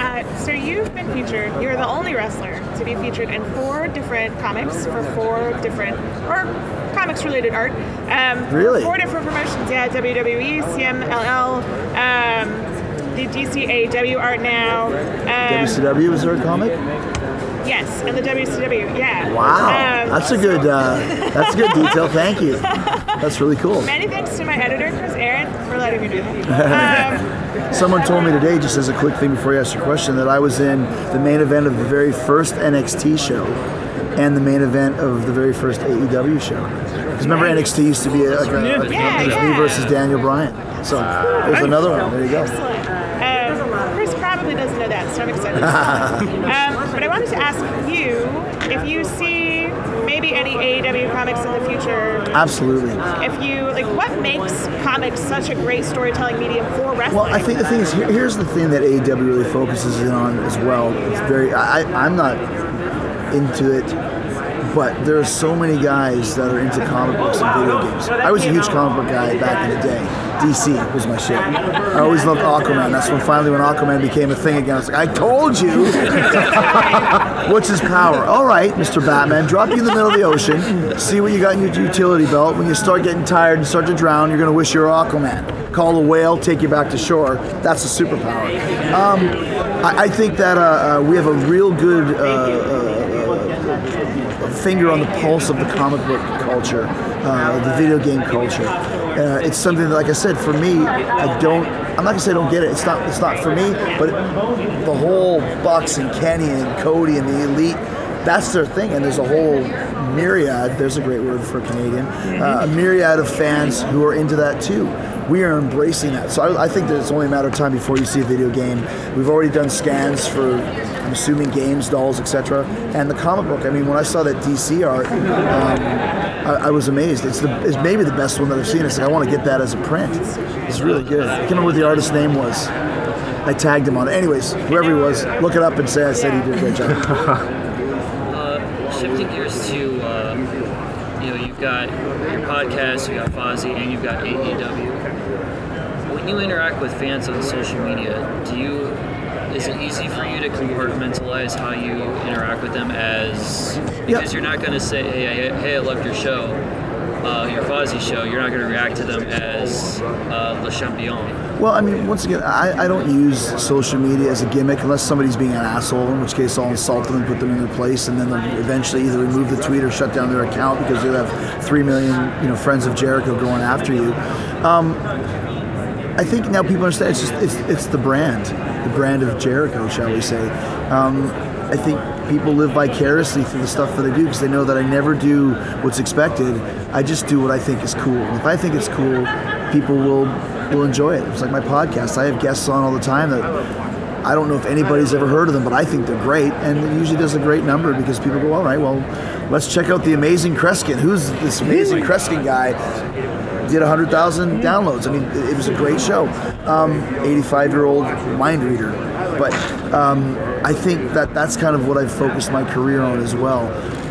G: Uh, so you've been featured. You're the only wrestler to be featured in four different comics for four different or comics-related art. Um,
L: Really?
G: Four different promotions. Yeah, WWE, CMLL, um, the DC AEW art now. Um,
L: WCW is there a comic?
G: Yes, and the WCW. Yeah.
L: Wow,
G: Um,
L: that's a good uh, that's a good *laughs* detail. Thank you. That's really cool.
G: Many thanks to my editor, Chris Aaron, for letting me do that. *laughs* Um,
L: Someone told me today, just as a quick thing before you ask your question, that I was in the main event of the very first NXT show and the main event of the very first AEW show. Because remember, NXT used to be a, like a, a-
G: Yeah,
L: it
G: yeah.
L: me versus Daniel Bryan. So there's another one. There you go.
G: Um, Chris probably doesn't know that, so I'm excited. *laughs* but I wanted to ask you if you see maybe any AEW comics in the future.
L: Absolutely.
G: If you like, what makes comics such a great storytelling medium for wrestling?
L: Well, I think the thing is, here, here's the thing that AEW really focuses in on as well. It's very, I, I'm not into it but there are so many guys that are into comic books and oh, video games. I was a huge comic book guy back in the day. DC was my shit. I always loved Aquaman. That's when finally when Aquaman became a thing again. I was like, I told you. *laughs* What's his power? All right, Mr. Batman, drop you in the middle of the ocean, see what you got in your utility belt. When you start getting tired and start to drown, you're gonna wish you were Aquaman. Call a whale, take you back to shore. That's a superpower. Um, I, I think that uh, uh, we have a real good. Uh, uh, finger on the pulse of the comic book culture, uh, the video game culture. Uh, it's something that, like I said, for me, I don't. I'm not gonna say I don't get it. It's not. It's not for me. But the whole Bucks and Kenny and Cody and the Elite, that's their thing. And there's a whole myriad. There's a great word for Canadian. Uh, a myriad of fans who are into that too. We are embracing that. So I, I think that it's only a matter of time before you see a video game. We've already done scans for I'm assuming games, dolls, etc. And the comic book. I mean, when I saw that DC art, um, I, I, was amazed. It's the it's maybe the best one that I've seen. It's like I want to get that as a print. It's really good. I can't remember what the artist's name was. I tagged him on it. Anyways, whoever he was, look it up and say I said he did a great job. *laughs* *laughs*
F: uh, shifting gears to, uh, you know, you've got your podcast, you got Fozzy, and you've got AEW. When you interact with fans on social media, do you is it easy for you to compartmentalize how you interact with them as because yep. you're not going to say hey, hey I loved your show uh, your Fozzy show. You're not going to react to them as uh, Le Champion.
L: Well I mean once again I, I don't use social media as a gimmick unless somebody's being an asshole in which case I'll insult them and put them in their place and then they'll eventually either remove the tweet or shut down their account because you have three million you know friends of Jericho going after you. Um, I think now people understand it's just it's, it's the brand the brand of Jericho, shall we say. Um, I think people live vicariously through the stuff that I do because they know that I never do what's expected. I just do what I think is cool. if I think it's cool, people will will enjoy it. It's like my podcast. I have guests on all the time that I don't know if anybody's ever heard of them, but I think they're great, and it usually does a great number because people go, all right, well, let's check out the amazing Kreskin. Who's this amazing Kreskin guy? did 100,000 downloads. I mean, it, was a great show. 85 um, year old mind reader. But um, I think that that's kind of what I've focused my career on as well.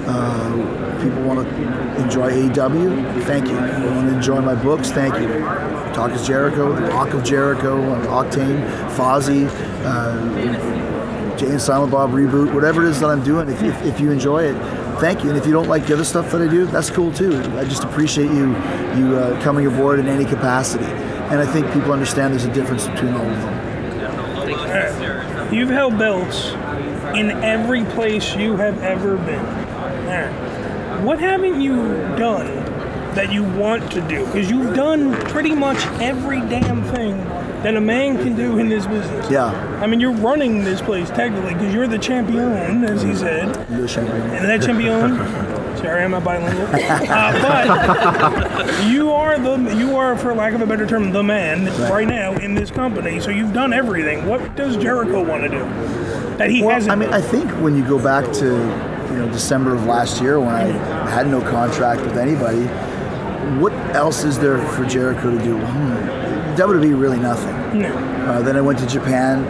L: Uh, people want to enjoy AEW, thank you. You want to enjoy my books, thank you. Talk is Jericho, The Rock of Jericho, Octane, Fozzy, uh, Jay and Silent Bob reboot, whatever it is that I'm doing, if, if, if you enjoy it, thank you. And if you don't like the other stuff that I do, that's cool too. I just appreciate you you uh, coming aboard in any capacity. And I think people understand there's a difference between all of them.
H: You've held belts in every place you have ever been. What haven't you done that you want to do? Because you've done pretty much every damn thing that a man can do in this business.
L: Yeah.
H: I mean, you're running this place technically because you're the champion, as he said.
L: The champion.
H: And that champion. *laughs* Sorry, I'm not bilingual. Uh, but *laughs* you are the you are, for lack of a better term, the man right. right. now in this company. So you've done everything. What does Jericho want to do that he
L: well,
H: hasn't?
L: I mean, I think when you go back to you know December of last year when I had no contract with anybody, what else is there for Jericho to do? Hmm WWE really nothing.
H: No.
L: Uh, then I went to Japan,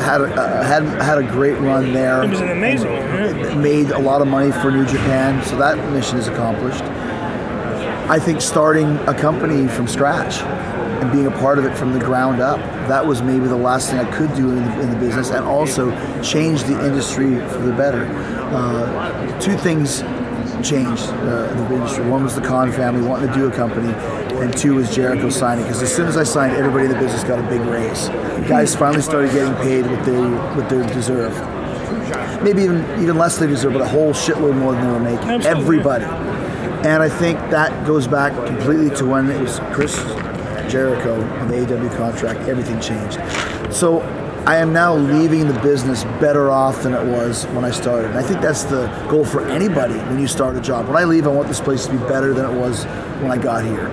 L: had a, uh, had had a great run there.
H: It was an amazing one.
L: Made a lot of money for New Japan, so that mission is accomplished. I think starting a company from scratch and being a part of it from the ground up, that was maybe the last thing I could do in the, in the business, and also change the industry for the better. Uh, two things changed uh, the industry. One was the Khan family wanting to do a company, and two was Jericho signing. Because as soon as I signed, everybody in the business got a big raise. Guys finally started getting paid what they what they deserve. Maybe even even less than they deserve, but a whole shitload more than they were making.
H: Absolutely.
L: Everybody. And I think that goes back completely to when it was Chris Jericho on the AEW contract. Everything changed. So I am now leaving the business better off than it was when I started. And I think that's the goal for anybody when you start a job. When I leave, I want this place to be better than it was when I got here.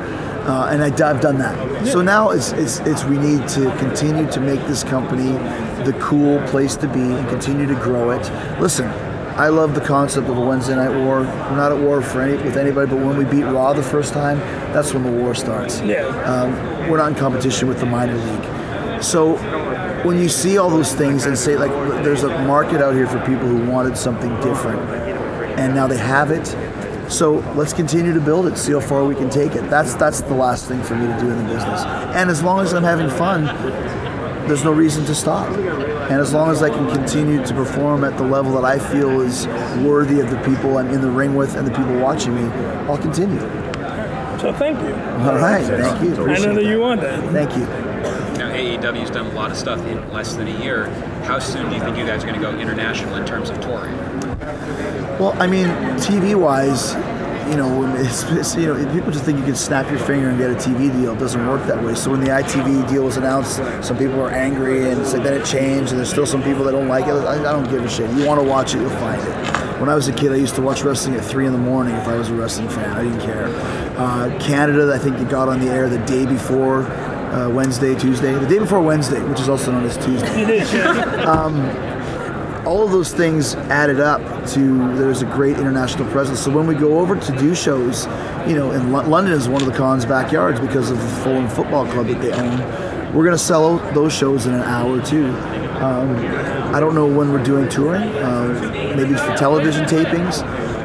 L: Uh, and I, have done that. So now it's, it's, it's we need to continue to make this company the cool place to be and continue to grow it. Listen, I love the concept of a Wednesday night war. We're not at war for any with anybody, but when we beat Raw the first time, that's when the war starts.
H: Yeah.
L: Um, we're not in competition with the minor league. So when you see all those things and say like there's a market out here for people who wanted something different and now they have it. So let's continue to build it, see how far we can take it. That's that's the last thing for me to do in the business. And as long as I'm having fun, there's no reason to stop. And as long as I can continue to perform at the level that I feel is worthy of the people I'm in the ring with and the people watching me, I'll continue.
H: So thank you.
L: All right, thank you.
H: I know
L: Appreciate
H: that you want that.
L: Thank you.
A: AEW's done a lot of stuff in less than a year. How soon do you think you guys are going to go international in terms of touring?
L: Well, I mean, TV wise, you know, it's, it's, you know, people just think you can snap your finger and get a TV deal. It doesn't work that way. So when the ITV deal was announced, some people were angry, and it's like then it changed, and there's still some people that don't like it. I, I don't give a shit. You want to watch it, you'll find it. When I was a kid, I used to watch wrestling at three in the morning if I was a wrestling fan. I didn't care. Uh, Canada, I think it got on the air the day before uh, Wednesday, Tuesday, the day before Wednesday, which is also known as Tuesday.
H: It is, *laughs*
L: um, all of those things added up to there's a great international presence. So when we go over to do shows, you know, and Lo- London is one of the Khans' backyards because of the Fulham Football Club that they own. We're going to sell those shows in an hour or two. Um, I don't know when we're doing touring, uh, maybe for television tapings,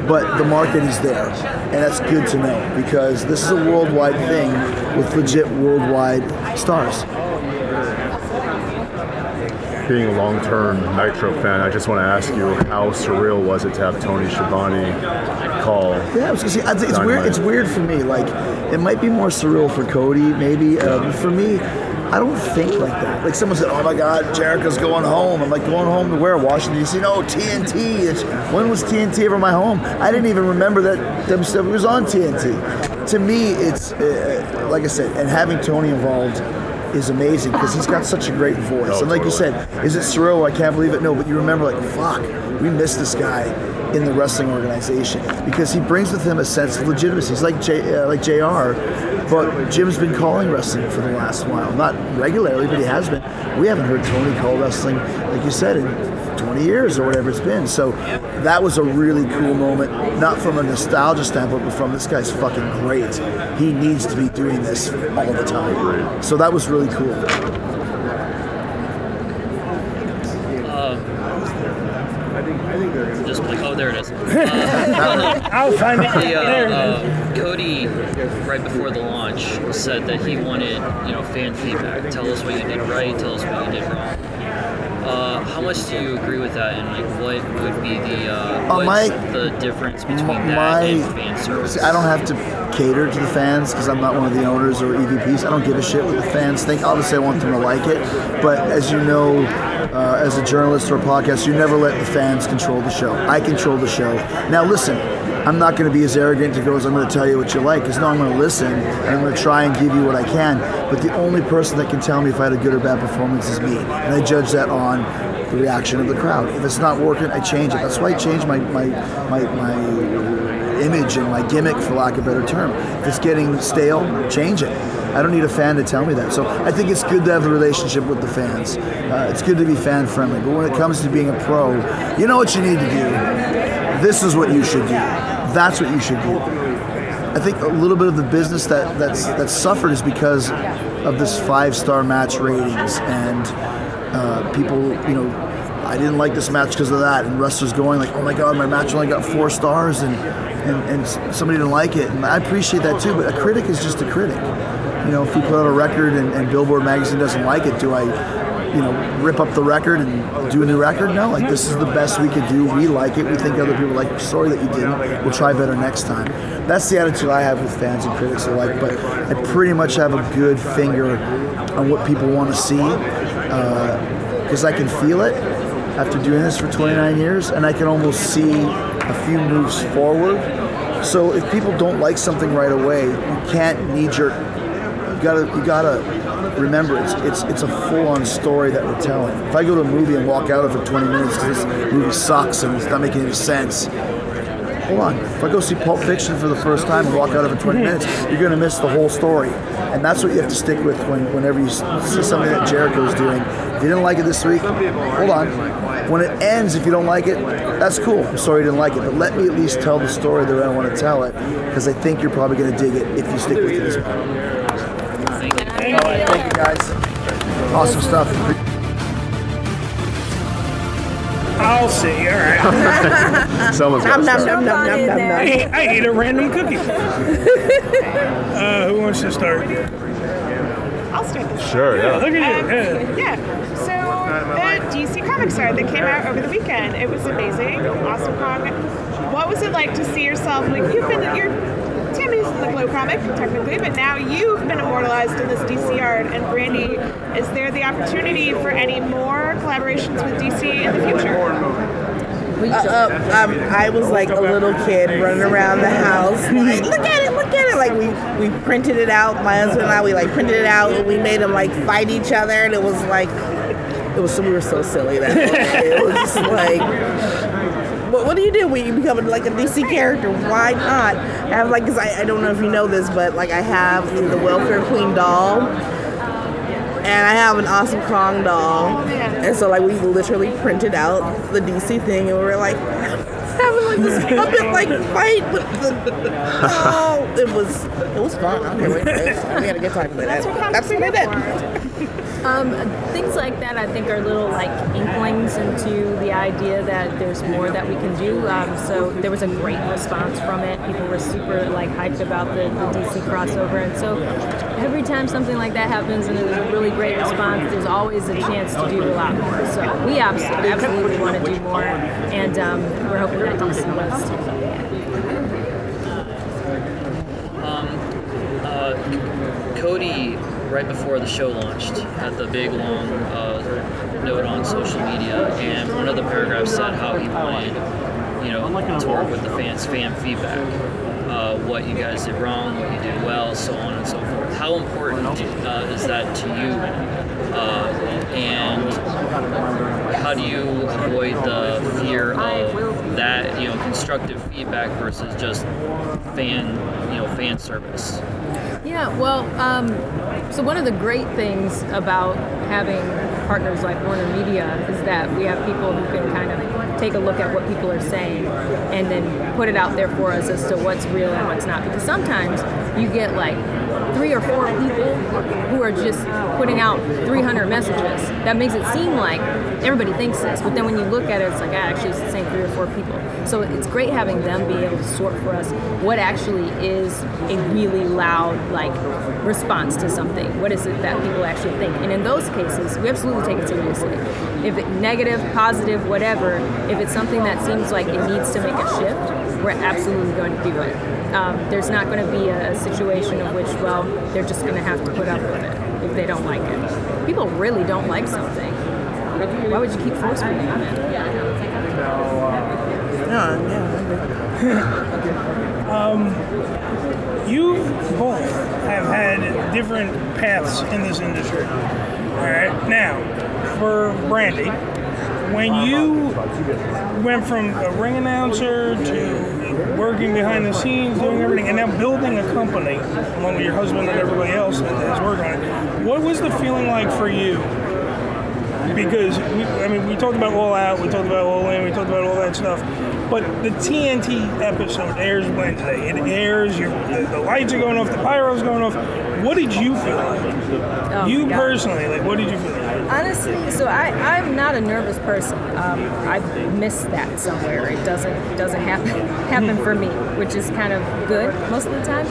L: but the market is there, and that's good to know because this is a worldwide thing with legit worldwide stars.
D: Being a long-term Nitro fan, I just want to ask you how surreal was it to have Tony Schiavone call?
L: Yeah, I was gonna say, I it's weird. It's weird for me. Like, it might be more surreal for Cody, maybe. Uh, but for me, I don't think like that. Like someone said, "Oh my God, Jericho's going home." I'm like, "Going home to where? Washington D.C." No, TNT. It's, when was TNT ever my home? I didn't even remember that WCW was on TNT. To me, it's uh, like I said, and having Tony involved is amazing because he's got such a great voice.
D: Oh,
L: and like you said, is it surreal? I can't believe it. No, but you remember, like, fuck, we missed this guy in the wrestling organization because he brings with him a sense of legitimacy. He's like J, uh, like Jr. But Jim's been calling wrestling for the last while, not regularly, but he has been. We haven't heard Tony call wrestling, like you said, in 20 years or whatever it's been. So that was a really cool moment, not from a nostalgia standpoint, but from this guy's fucking great. He needs to be doing this all the time. So that was really cool.
F: Um, just like, oh, there it is. Uh, *laughs*
H: I'll find it.
F: The, uh, uh, Cody, right before the launch, said that he wanted, you know, fan feedback. Tell us what you did right. Tell us what you did wrong. Uh, how much do you agree with that, and like, what would be the uh,
L: Uh, my-
F: the difference between
L: My,
F: that and fan service?
L: see, I don't have to cater to the fans because I'm not one of the owners or EVPs. I don't give a shit what the fans think. Obviously, I want them to like it, but as you know, uh, as a journalist or a podcast, you never let the fans control the show. I control the show. Now, listen. I'm not going to be as arrogant to go as I'm going to tell you what you like, because no, I'm going to listen and I'm going to try and give you what I can. But the only person that can tell me if I had a good or bad performance is me, and I judge that on the reaction of the crowd. If it's not working, I change it. That's why I change my my my, my image and my gimmick, for lack of a better term. If it's getting stale, change it. I don't need a fan to tell me that. So I think it's good to have a relationship with the fans. Uh, it's good to be fan friendly. But when it comes to being a pro, you know what you need to do. This is what you should do. That's what you should do. I think a little bit of the business that that's that's suffered is because of this five star match ratings and uh, people, you know, I didn't like this match because of that, and wrestlers going like, oh my god, my match only got four stars, and and, and somebody didn't like it, and I appreciate that too. But a critic is just a critic. You know, if you put out a record and, and Billboard magazine doesn't like it, do I? You know, rip up the record and do a new record? No, like this is the best we could do. We like it. We think other people like. Sorry that you didn't. We'll try better next time. That's the attitude I have with fans and critics alike. But I pretty much have a good finger on what people want to see uh, because I can feel it after doing this for 29 years, and I can almost see a few moves forward. So if people don't like something right away, you can't knee jerk. You gotta you gotta remember it's it's it's a full on story that we're telling. If I go to a movie and walk out of it for 20 minutes because this movie sucks and it's not making any sense, hold on. If I go see Pulp Fiction for the first time and walk out of it 20 minutes, *laughs* you're going to miss the whole story. And that's what you have to stick with when, whenever you see something that Jericho's doing. If you didn't like it this week, hold on. When it ends, if you don't like it, that's cool. I'm sorry you didn't like it, but let me at least tell the story the way I want to tell it, because I think you're probably going to dig it if you stick with it as well. All right, thank you guys. Awesome stuff.
H: I'll see. All right. *laughs*
D: Someone's
H: Nom,
D: got to
H: nom,
D: start.
H: nom, nom, nom, nom. I ate- I ate a random cookie. *laughs* uh, who wants to start?
G: I'll start this.
D: Sure, yeah.
H: Look at you.
G: Um, yeah. So the DC Comics art that came out over the weekend, it was amazing. Awesome Kong. What was it like to see yourself? Like you've been, you're Tammy's in the Glow comic technically, but now you've been immortalized in this DC art. And Brandi, is there the opportunity for any more collaborations with DC in the future?
M: Uh, uh, um, I was like a little kid running around the house, *laughs* look at it, look at it. Like we we printed it out. My husband and I, we like printed it out, and we made them like fight each other, and it was like, it was we were so silly that *laughs* day. it was just like. What, what do you do when you become like a DC character? Why not? I have like, cause I, I don't know if you know this, but like I have the Welfare Queen doll, and I have an awesome Kong doll, and so like we literally printed out the DC thing, and we were like having like this *laughs* puppet like fight with the doll. It was it was fun. I don't care what it is. We had a good time with it. That's what I did.
N: Um, things like that, I think, are little like inklings into the idea that there's more that we can do. Um, so there was a great response from it. People were super like hyped about the, the DC crossover, and so every time something like that happens and there's a really great response, there's always a chance to do a lot more. So we absolutely, absolutely want to do more, and um, we're hoping that DC does.
F: Um, uh, Cody, right before the show launched, had the big long uh, note on social media, and one of the paragraphs said how he wanted, you know, to work with the fans, fan feedback, uh, what you guys did wrong, what you did well, so on and so forth. How important uh, is that to you? Uh, and how do you avoid the fear of that, you know, constructive feedback versus just fan, you know, fan service?
N: Yeah, well, um, so one of the great things about having partners like Warner Media is that we have people who can kind of take a look at what people are saying and then put it out there for us as to what's real and what's not. Because sometimes you get like three or four people who are just putting out 300 messages. That makes it seem like everybody thinks this, but then when you look at it, it's like, ah, actually, it's the same three or four people. So it's great having them be able to sort for us what actually is a really loud, like, response to something. What is it that people actually think? And in those cases, we absolutely take it seriously. If it negative, positive, whatever, if it's something that seems like it needs to make a shift, we're absolutely going to do it. Um, there's not going to be a, situation of which, well, they're just going to have to put up with it if they don't like it. People really don't like something. Why would you keep force feeding them it?
H: um, you both have had different paths in this industry. All right. Now, for Brandi, when you went from a ring announcer to working behind the scenes, doing everything, and now building a company along with your husband and everybody else that is working on it, what was the feeling like for you? Because we, I mean, we talked about All Out, we talked about All In, we talked about all that stuff. But the TNT episode airs Wednesday. It airs. Your, the, the lights are going off. The pyro's going off. What did you feel like?
N: Oh
H: you personally, like, what did you feel like?
N: Honestly, so I, I'm not a nervous person. Um, I miss that somewhere. It doesn't doesn't happen *laughs* happen for me, which is kind of good most of the time.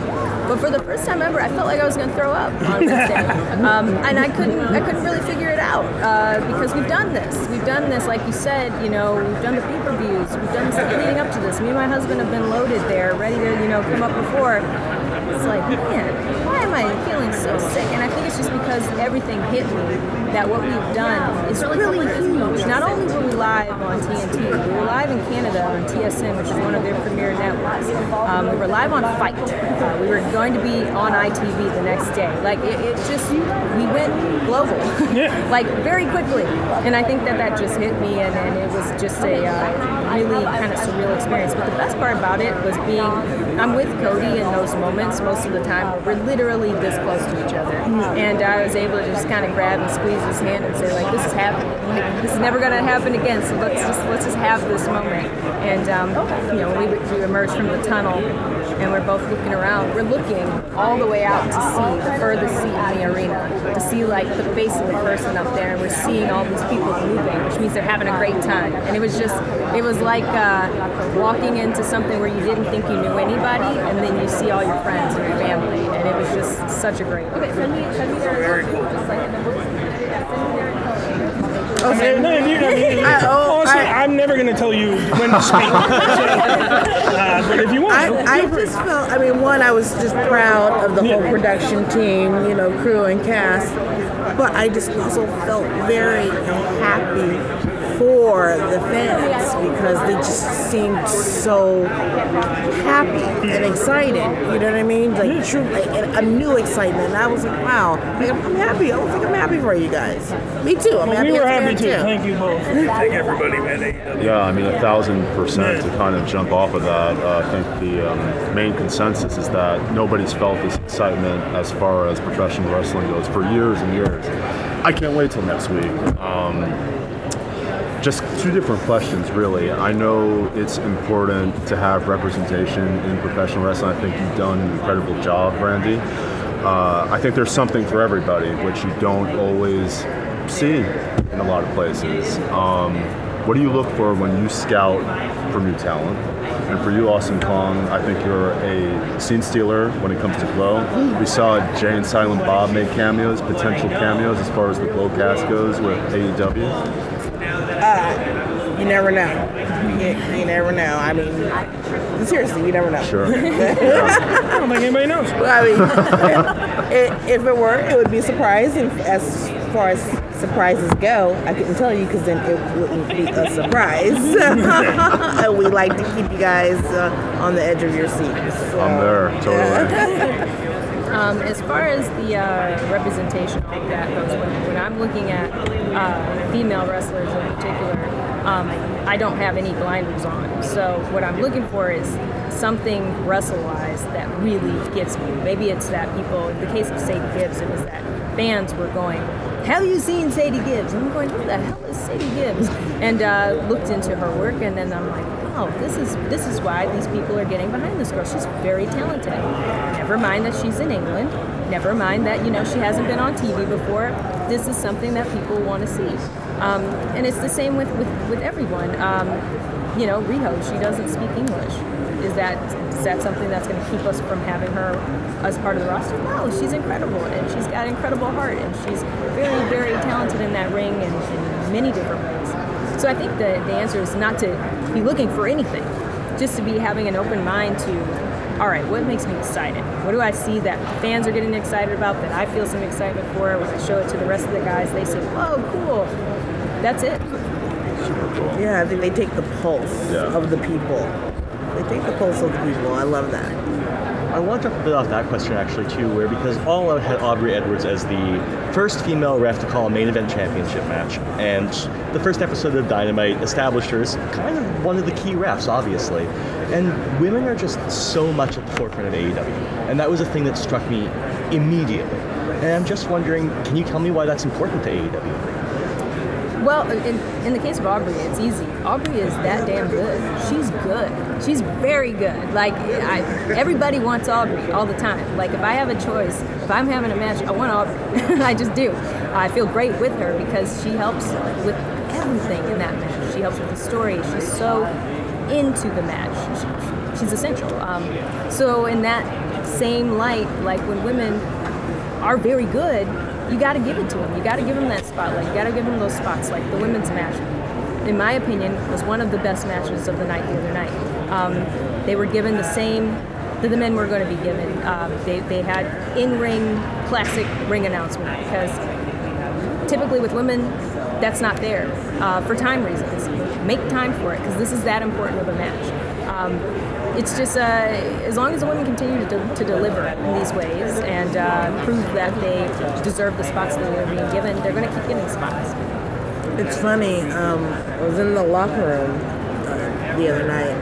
N: But for the first time ever, I felt like I was going to throw up on Wednesday, *laughs* um, and I couldn't I couldn't really figure it out uh, because we've done this. We've done this, like you said. You know, we've done the pay-per-views. We've done stuff leading up to this. Me and my husband have been loaded there, ready to you know come up before. It's like, man, why am I feeling so sick? And I think it's just because everything hit me that what we've done is really huge. Not only were we live on TNT, we were live in Canada on TSN, which is one of their premier networks. Um, we were live on Fight. Uh, we were going to be on ITV the next day. Like it, it just, we went global, *laughs* like very quickly. And I think that that just hit me, and, and it was just a uh, really kind of surreal experience. But the best part about it was being, I'm with Cody in those moments most of the time we're literally this close to each other. And I was able to just kind of grab and squeeze his hand and say, like, this is happening. Like, this is never going to happen again. So let's just let's just have this moment. And um, you know, we, we emerged from the tunnel, and we're both looking around. We're looking all the way out to see the furthest seat in the arena, to see like the face of the person up there, and we're seeing all these people moving, which means they're having a great time. And it was just, it was like uh, walking into something where you didn't think you knew anybody, and then you see all your friends and your family, and it was just such a great. Okay, send me, send me Very cool.
H: Okay. No, you, I mean,
M: I- oh,
H: honestly,
M: I-
H: I'm never going to tell you when to speak. So, *laughs* uh, but if you want,
M: I, I just felt, I mean, one, I was just proud of the whole production team, you know, crew and cast, but I just also felt very happy for the fans because they just seemed so happy and excited. You know what I mean? Like true, like, a new excitement. And I was like, wow, like, I'm, I'm happy. I was like, I'm happy for you guys. Me too. I'm
H: well,
M: happy.
H: we were
M: as
H: happy
M: fan,
H: too. Thank you both. Thank everybody, man.
D: Yeah, I mean, a thousand percent to kind of jump off of that. Uh, I think the um, main consensus is that nobody's felt this excitement as far as professional wrestling goes for years and years. I can't wait till next week. Um, just two different questions, really. I know it's important to have representation in professional wrestling. I think you've done an incredible job, Randy. Uh, I think there's something for everybody, which you don't always see in a lot of places. Um, what do you look for when you scout for new talent? And for you, Awesome Kong, I think you're a scene stealer when it comes to Glow. We saw Jay and Silent Bob make cameos, potential cameos as far as the Glow cast goes with AEW.
M: You never know. You, you never know. I mean, seriously, you never know.
D: Sure. *laughs*
H: I don't think anybody knows.
M: Well, I mean, *laughs* i if it were, it would be a surprise. And as far as surprises go, I couldn't tell you because then it wouldn't be a surprise. *laughs* and we like to keep you guys uh, on the edge of your seats. So,
D: I'm there, totally.
M: yeah.
N: Um, as far as the uh, representation of that goes, when, when I'm looking at uh, female wrestlers in particular, um, I don't have any blinders on. So what I'm looking for is something wrestle-wise that really gets me. Maybe it's that people, in the case of Sadie Gibbs, it was that fans were going, have you seen Sadie Gibbs? And I'm going, who the hell is Sadie Gibbs? *laughs* And uh, looked into her work, and then I'm like, wow, this is this is why these people are getting behind this girl. She's very talented. Never mind that she's in England. Never mind that you know she hasn't been on TV before. This is something that people want to see, um, and it's the same with with, with everyone. Um, you know, Riho, she doesn't speak English. Is that is that something that's going to keep us from having her as part of the roster? No, she's incredible, and she's got an incredible heart, and she's very very talented in that ring in, in many different ways. So I think the, the answer is not to be looking for anything, just to be having an open mind to, all right, what makes me excited? What do I see that fans are getting excited about, that I feel some excitement for? When I show it to the rest of the guys, they say, whoa, cool. That's it.
M: Yeah, I think they take the pulse of the people. They take the pulse of the people. I love that.
J: I want to bit off that question actually too, where because All Out had Aubrey Edwards as the first female ref to call a main event championship match, and the first episode of Dynamite established her as kind of one of the key refs, obviously. And women are just so much at the forefront of AEW, and that was a thing that struck me immediately. And I'm just wondering, can you tell me why that's important to AEW?
N: Well, in, in the case of Aubrey, it's easy. Aubrey is that damn good. She's good. She's very good. Like, I, everybody wants Aubrey all the time. Like, if I have a choice, if I'm having a match, I want Aubrey. *laughs* I just do. I feel great with her because she helps with everything in that match. She helps with the story. She's so into the match. She, she's essential. Um, so, in that same light, like when women are very good, you got to give it to them. You got to give them that spotlight. You got to give them those spots. Like the women's match, in my opinion, was one of the best matches of the night the other night. Um, they were given the same that the men were going to be given. Um, they, they had in-ring classic ring announcement because typically with women, that's not there uh, for time reasons. Make time for it because this is that important of a match. Um, it's just uh, as long as the women continue to, de- to deliver in these ways and uh, prove that they deserve the spots that they're being given, they're going to keep getting spots.
M: It's funny. Um, I was in the locker room uh, the other night,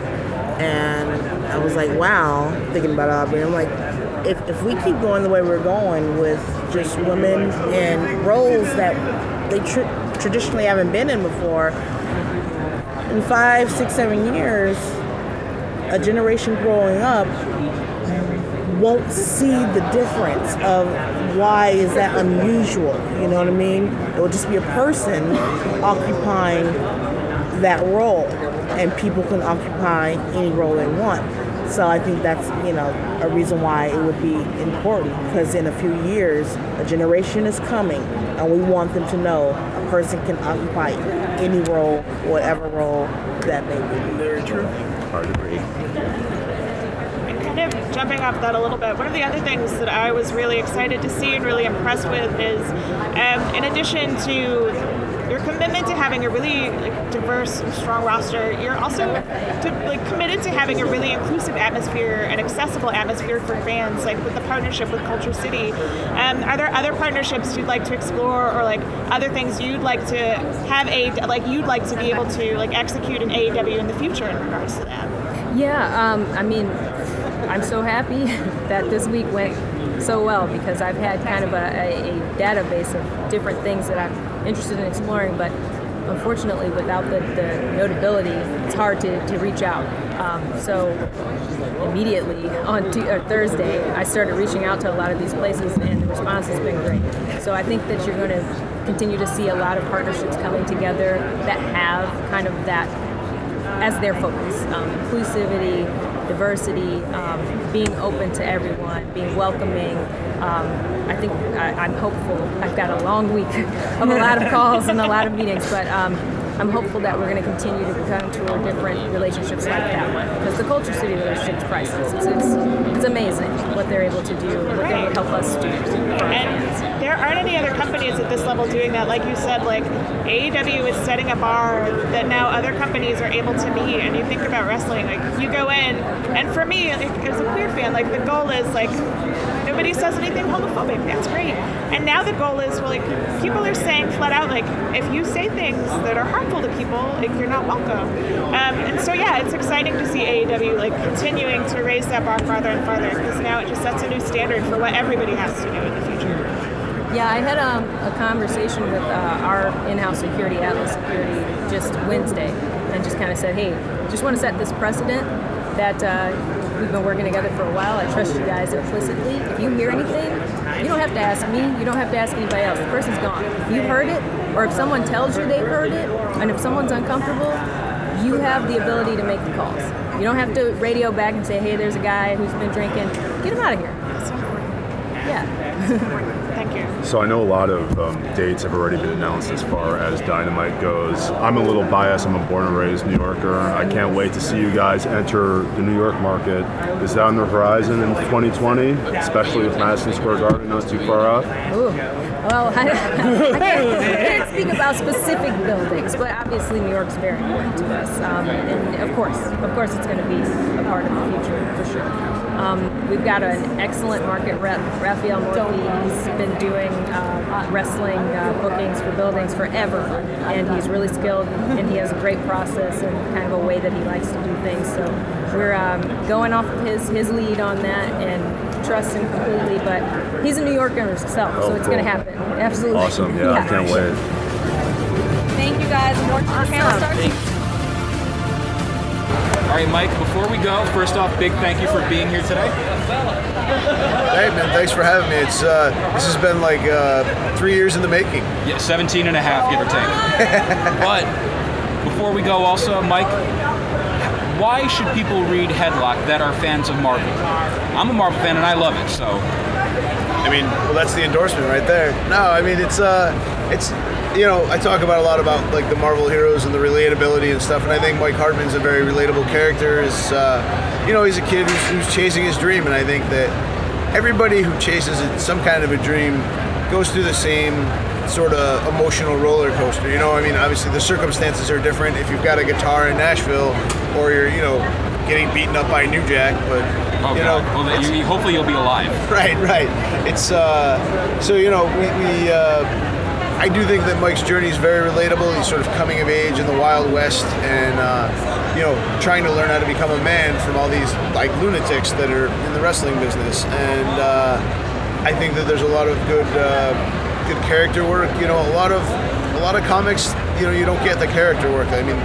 M: and I was like, "Wow!" Thinking about Aubrey. I'm like, if if we keep going the way we're going with just women in roles that they tr- traditionally haven't been in before, in five, six, seven years, a generation growing up won't see the difference of why is that unusual. You know what I mean? It will just be a person occupying that role, and people can occupy any role they want. So I think that's you know a reason why it would be important because in a few years a generation is coming, and we want them to know a person can occupy any role, whatever role that may be.
H: Very true.
J: Hard agree.
G: kind of jumping off that a little bit, one of the other things that I was really excited to see and really impressed with is, um, in addition to your commitment to having a really like, diverse, strong roster, you're also to, like committed to having a really inclusive atmosphere and accessible atmosphere for fans, like with the partnership with KultureCity. Um, are there other partnerships you'd like to explore, or like other things you'd like to have a like you'd like to be able to like execute in AEW in the future in regards to that?
N: Yeah, um, I mean, I'm so happy *laughs* that this week went so well because I've had kind of a, a, a database of different things that I'm interested in exploring, but unfortunately, without the, the notability, it's hard to, to reach out. Um, so immediately on t- Thursday, I started reaching out to a lot of these places, and the response has been great. So I think that you're going to continue to see a lot of partnerships coming together that have kind of that as their focus um, inclusivity, diversity, um, being open to everyone, being welcoming. Um, I think I, I'm hopeful. I've got a long week *laughs* of a lot of calls and a lot of meetings, but um, I'm hopeful that we're going to continue to come to different relationships like that one because the KultureCity relationship is priceless. It's, it's, it's amazing what they're able to do, what they help us do.
G: And there aren't any other companies at this level doing that. Like you said, like AEW is setting a bar that now other companies are able to meet. And you think about wrestling, like you go in, and for me, like, as a queer fan, like the goal is like nobody says anything homophobic. That's great. And now the goal is, well, like people are saying flat out, like if you say things that are harmful to people, like you're not welcome. Um, and so yeah, it's exciting to see AEW like continuing to raise that bar farther and farther because now it just sets a new standard for what everybody has to do in the future.
N: Yeah, I had um, a conversation with uh, our in-house security, Atlas Security, just Wednesday, and just kind of said, "Hey, just want to set this precedent that uh, we've been working together for a while. I trust you guys implicitly. If you hear anything, you don't have to ask me. You don't have to ask anybody else. The person's gone. If you heard it, or if someone tells you they've heard it, and if someone's uncomfortable, you have the ability to make the calls. You don't have to radio back and say, "Hey, there's a guy who's been drinking. Get him out of here." Yeah.
D: So I know a lot of um, dates have already been announced as far as Dynamite goes. I'm a little biased. I'm a born and raised New Yorker. I can't wait to see you guys enter the New York market. Is that on the horizon in 2020, especially with Madison Square Garden not too far off?
N: Ooh. Well, I, I, can't, I can't speak about specific buildings, but obviously New York's very important to us, um, and of course, of course, it's going to be a part of the future for sure. Um, we've got an excellent market rep, Rafael Morffi. He's been doing uh, wrestling uh, bookings for buildings forever, and he's really skilled, and he has a great process and kind of a way that he likes to do things. So we're um, going off of his his lead on that and trust him completely. But he's a New Yorker himself, so
D: Oh,
N: it's going to happen. Absolutely.
D: Awesome. Yeah, I can't *laughs* wait.
I: Thank you guys. More to the panel starts.
A: All right, Mike, before we go, first off, big thank you for being here today.
B: Hey man, thanks for having me. It's uh, this has been like uh, three years in the making.
A: Yeah, 17 and a half, give or take. *laughs* but before we go, also, Mike, why should people read Headlocked that are fans of Marvel? I'm a Marvel fan and I love it, so.
B: I mean, well, that's the endorsement right there. No, I mean it's uh, it's you know, I talk about a lot about like the Marvel heroes and the relatability and stuff, and I think Mike Hartman's a very relatable character. Is uh, you know, he's a kid who's, who's chasing his dream, and I think that everybody who chases it- some kind of a dream goes through the same sort of emotional roller coaster. You know, I mean, obviously the circumstances are different if you've got a guitar in Nashville or you're, you know, getting beaten up by New Jack, but
A: Oh,
B: you know,
A: Well, you, hopefully you'll be alive. *laughs*
B: Right, right. It's uh, so you know we, we uh, I do think that Mike's journey is very relatable. He's sort of coming of age in the Wild West, and uh, you know trying to learn how to become a man from all these like lunatics that are in the wrestling business. And uh, I think that there's a lot of good uh, good character work. You know, a lot of a lot of comics. You know, you don't get the character work. I mean,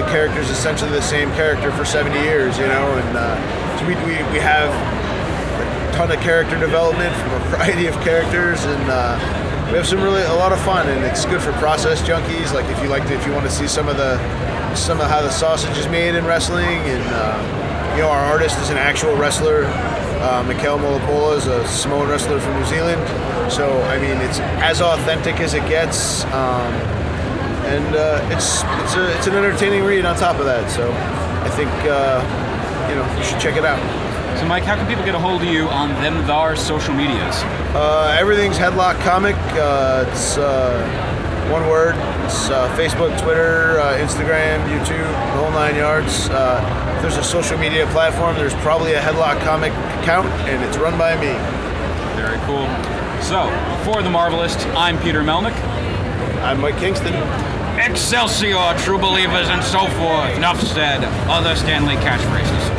B: the character's essentially the same character for 70 years. You know, and uh, so we, we we have a ton of character development from a *laughs* variety of characters, and uh, we have some really a lot of fun. And it's good for process junkies. Like if you like to, if you want to see some of the some of how the sausage is made in wrestling, and uh, you know, our artist is an actual wrestler. Uh, Michel Mulipola is a Samoan wrestler from New Zealand. So I mean, it's as authentic as it gets. Um, and uh, it's it's a, it's an entertaining read on top of that. So I think uh, you know you should check it out.
A: So, Mike, how can people get a hold of you on them thar social medias?
B: Uh, everything's Headlocked Comic. Uh, it's uh, one word. It's uh, Facebook, Twitter, uh, Instagram, YouTube, the whole nine yards. Uh, if there's a social media platform, there's probably a Headlocked Comic account, and it's run by me.
A: Very cool. So, for the Marvelist, I'm Peter Melnick.
B: I'm Mike Kingston.
A: Excelsior, true believers, and so forth. Enough said. Other Stan Lee catchphrases.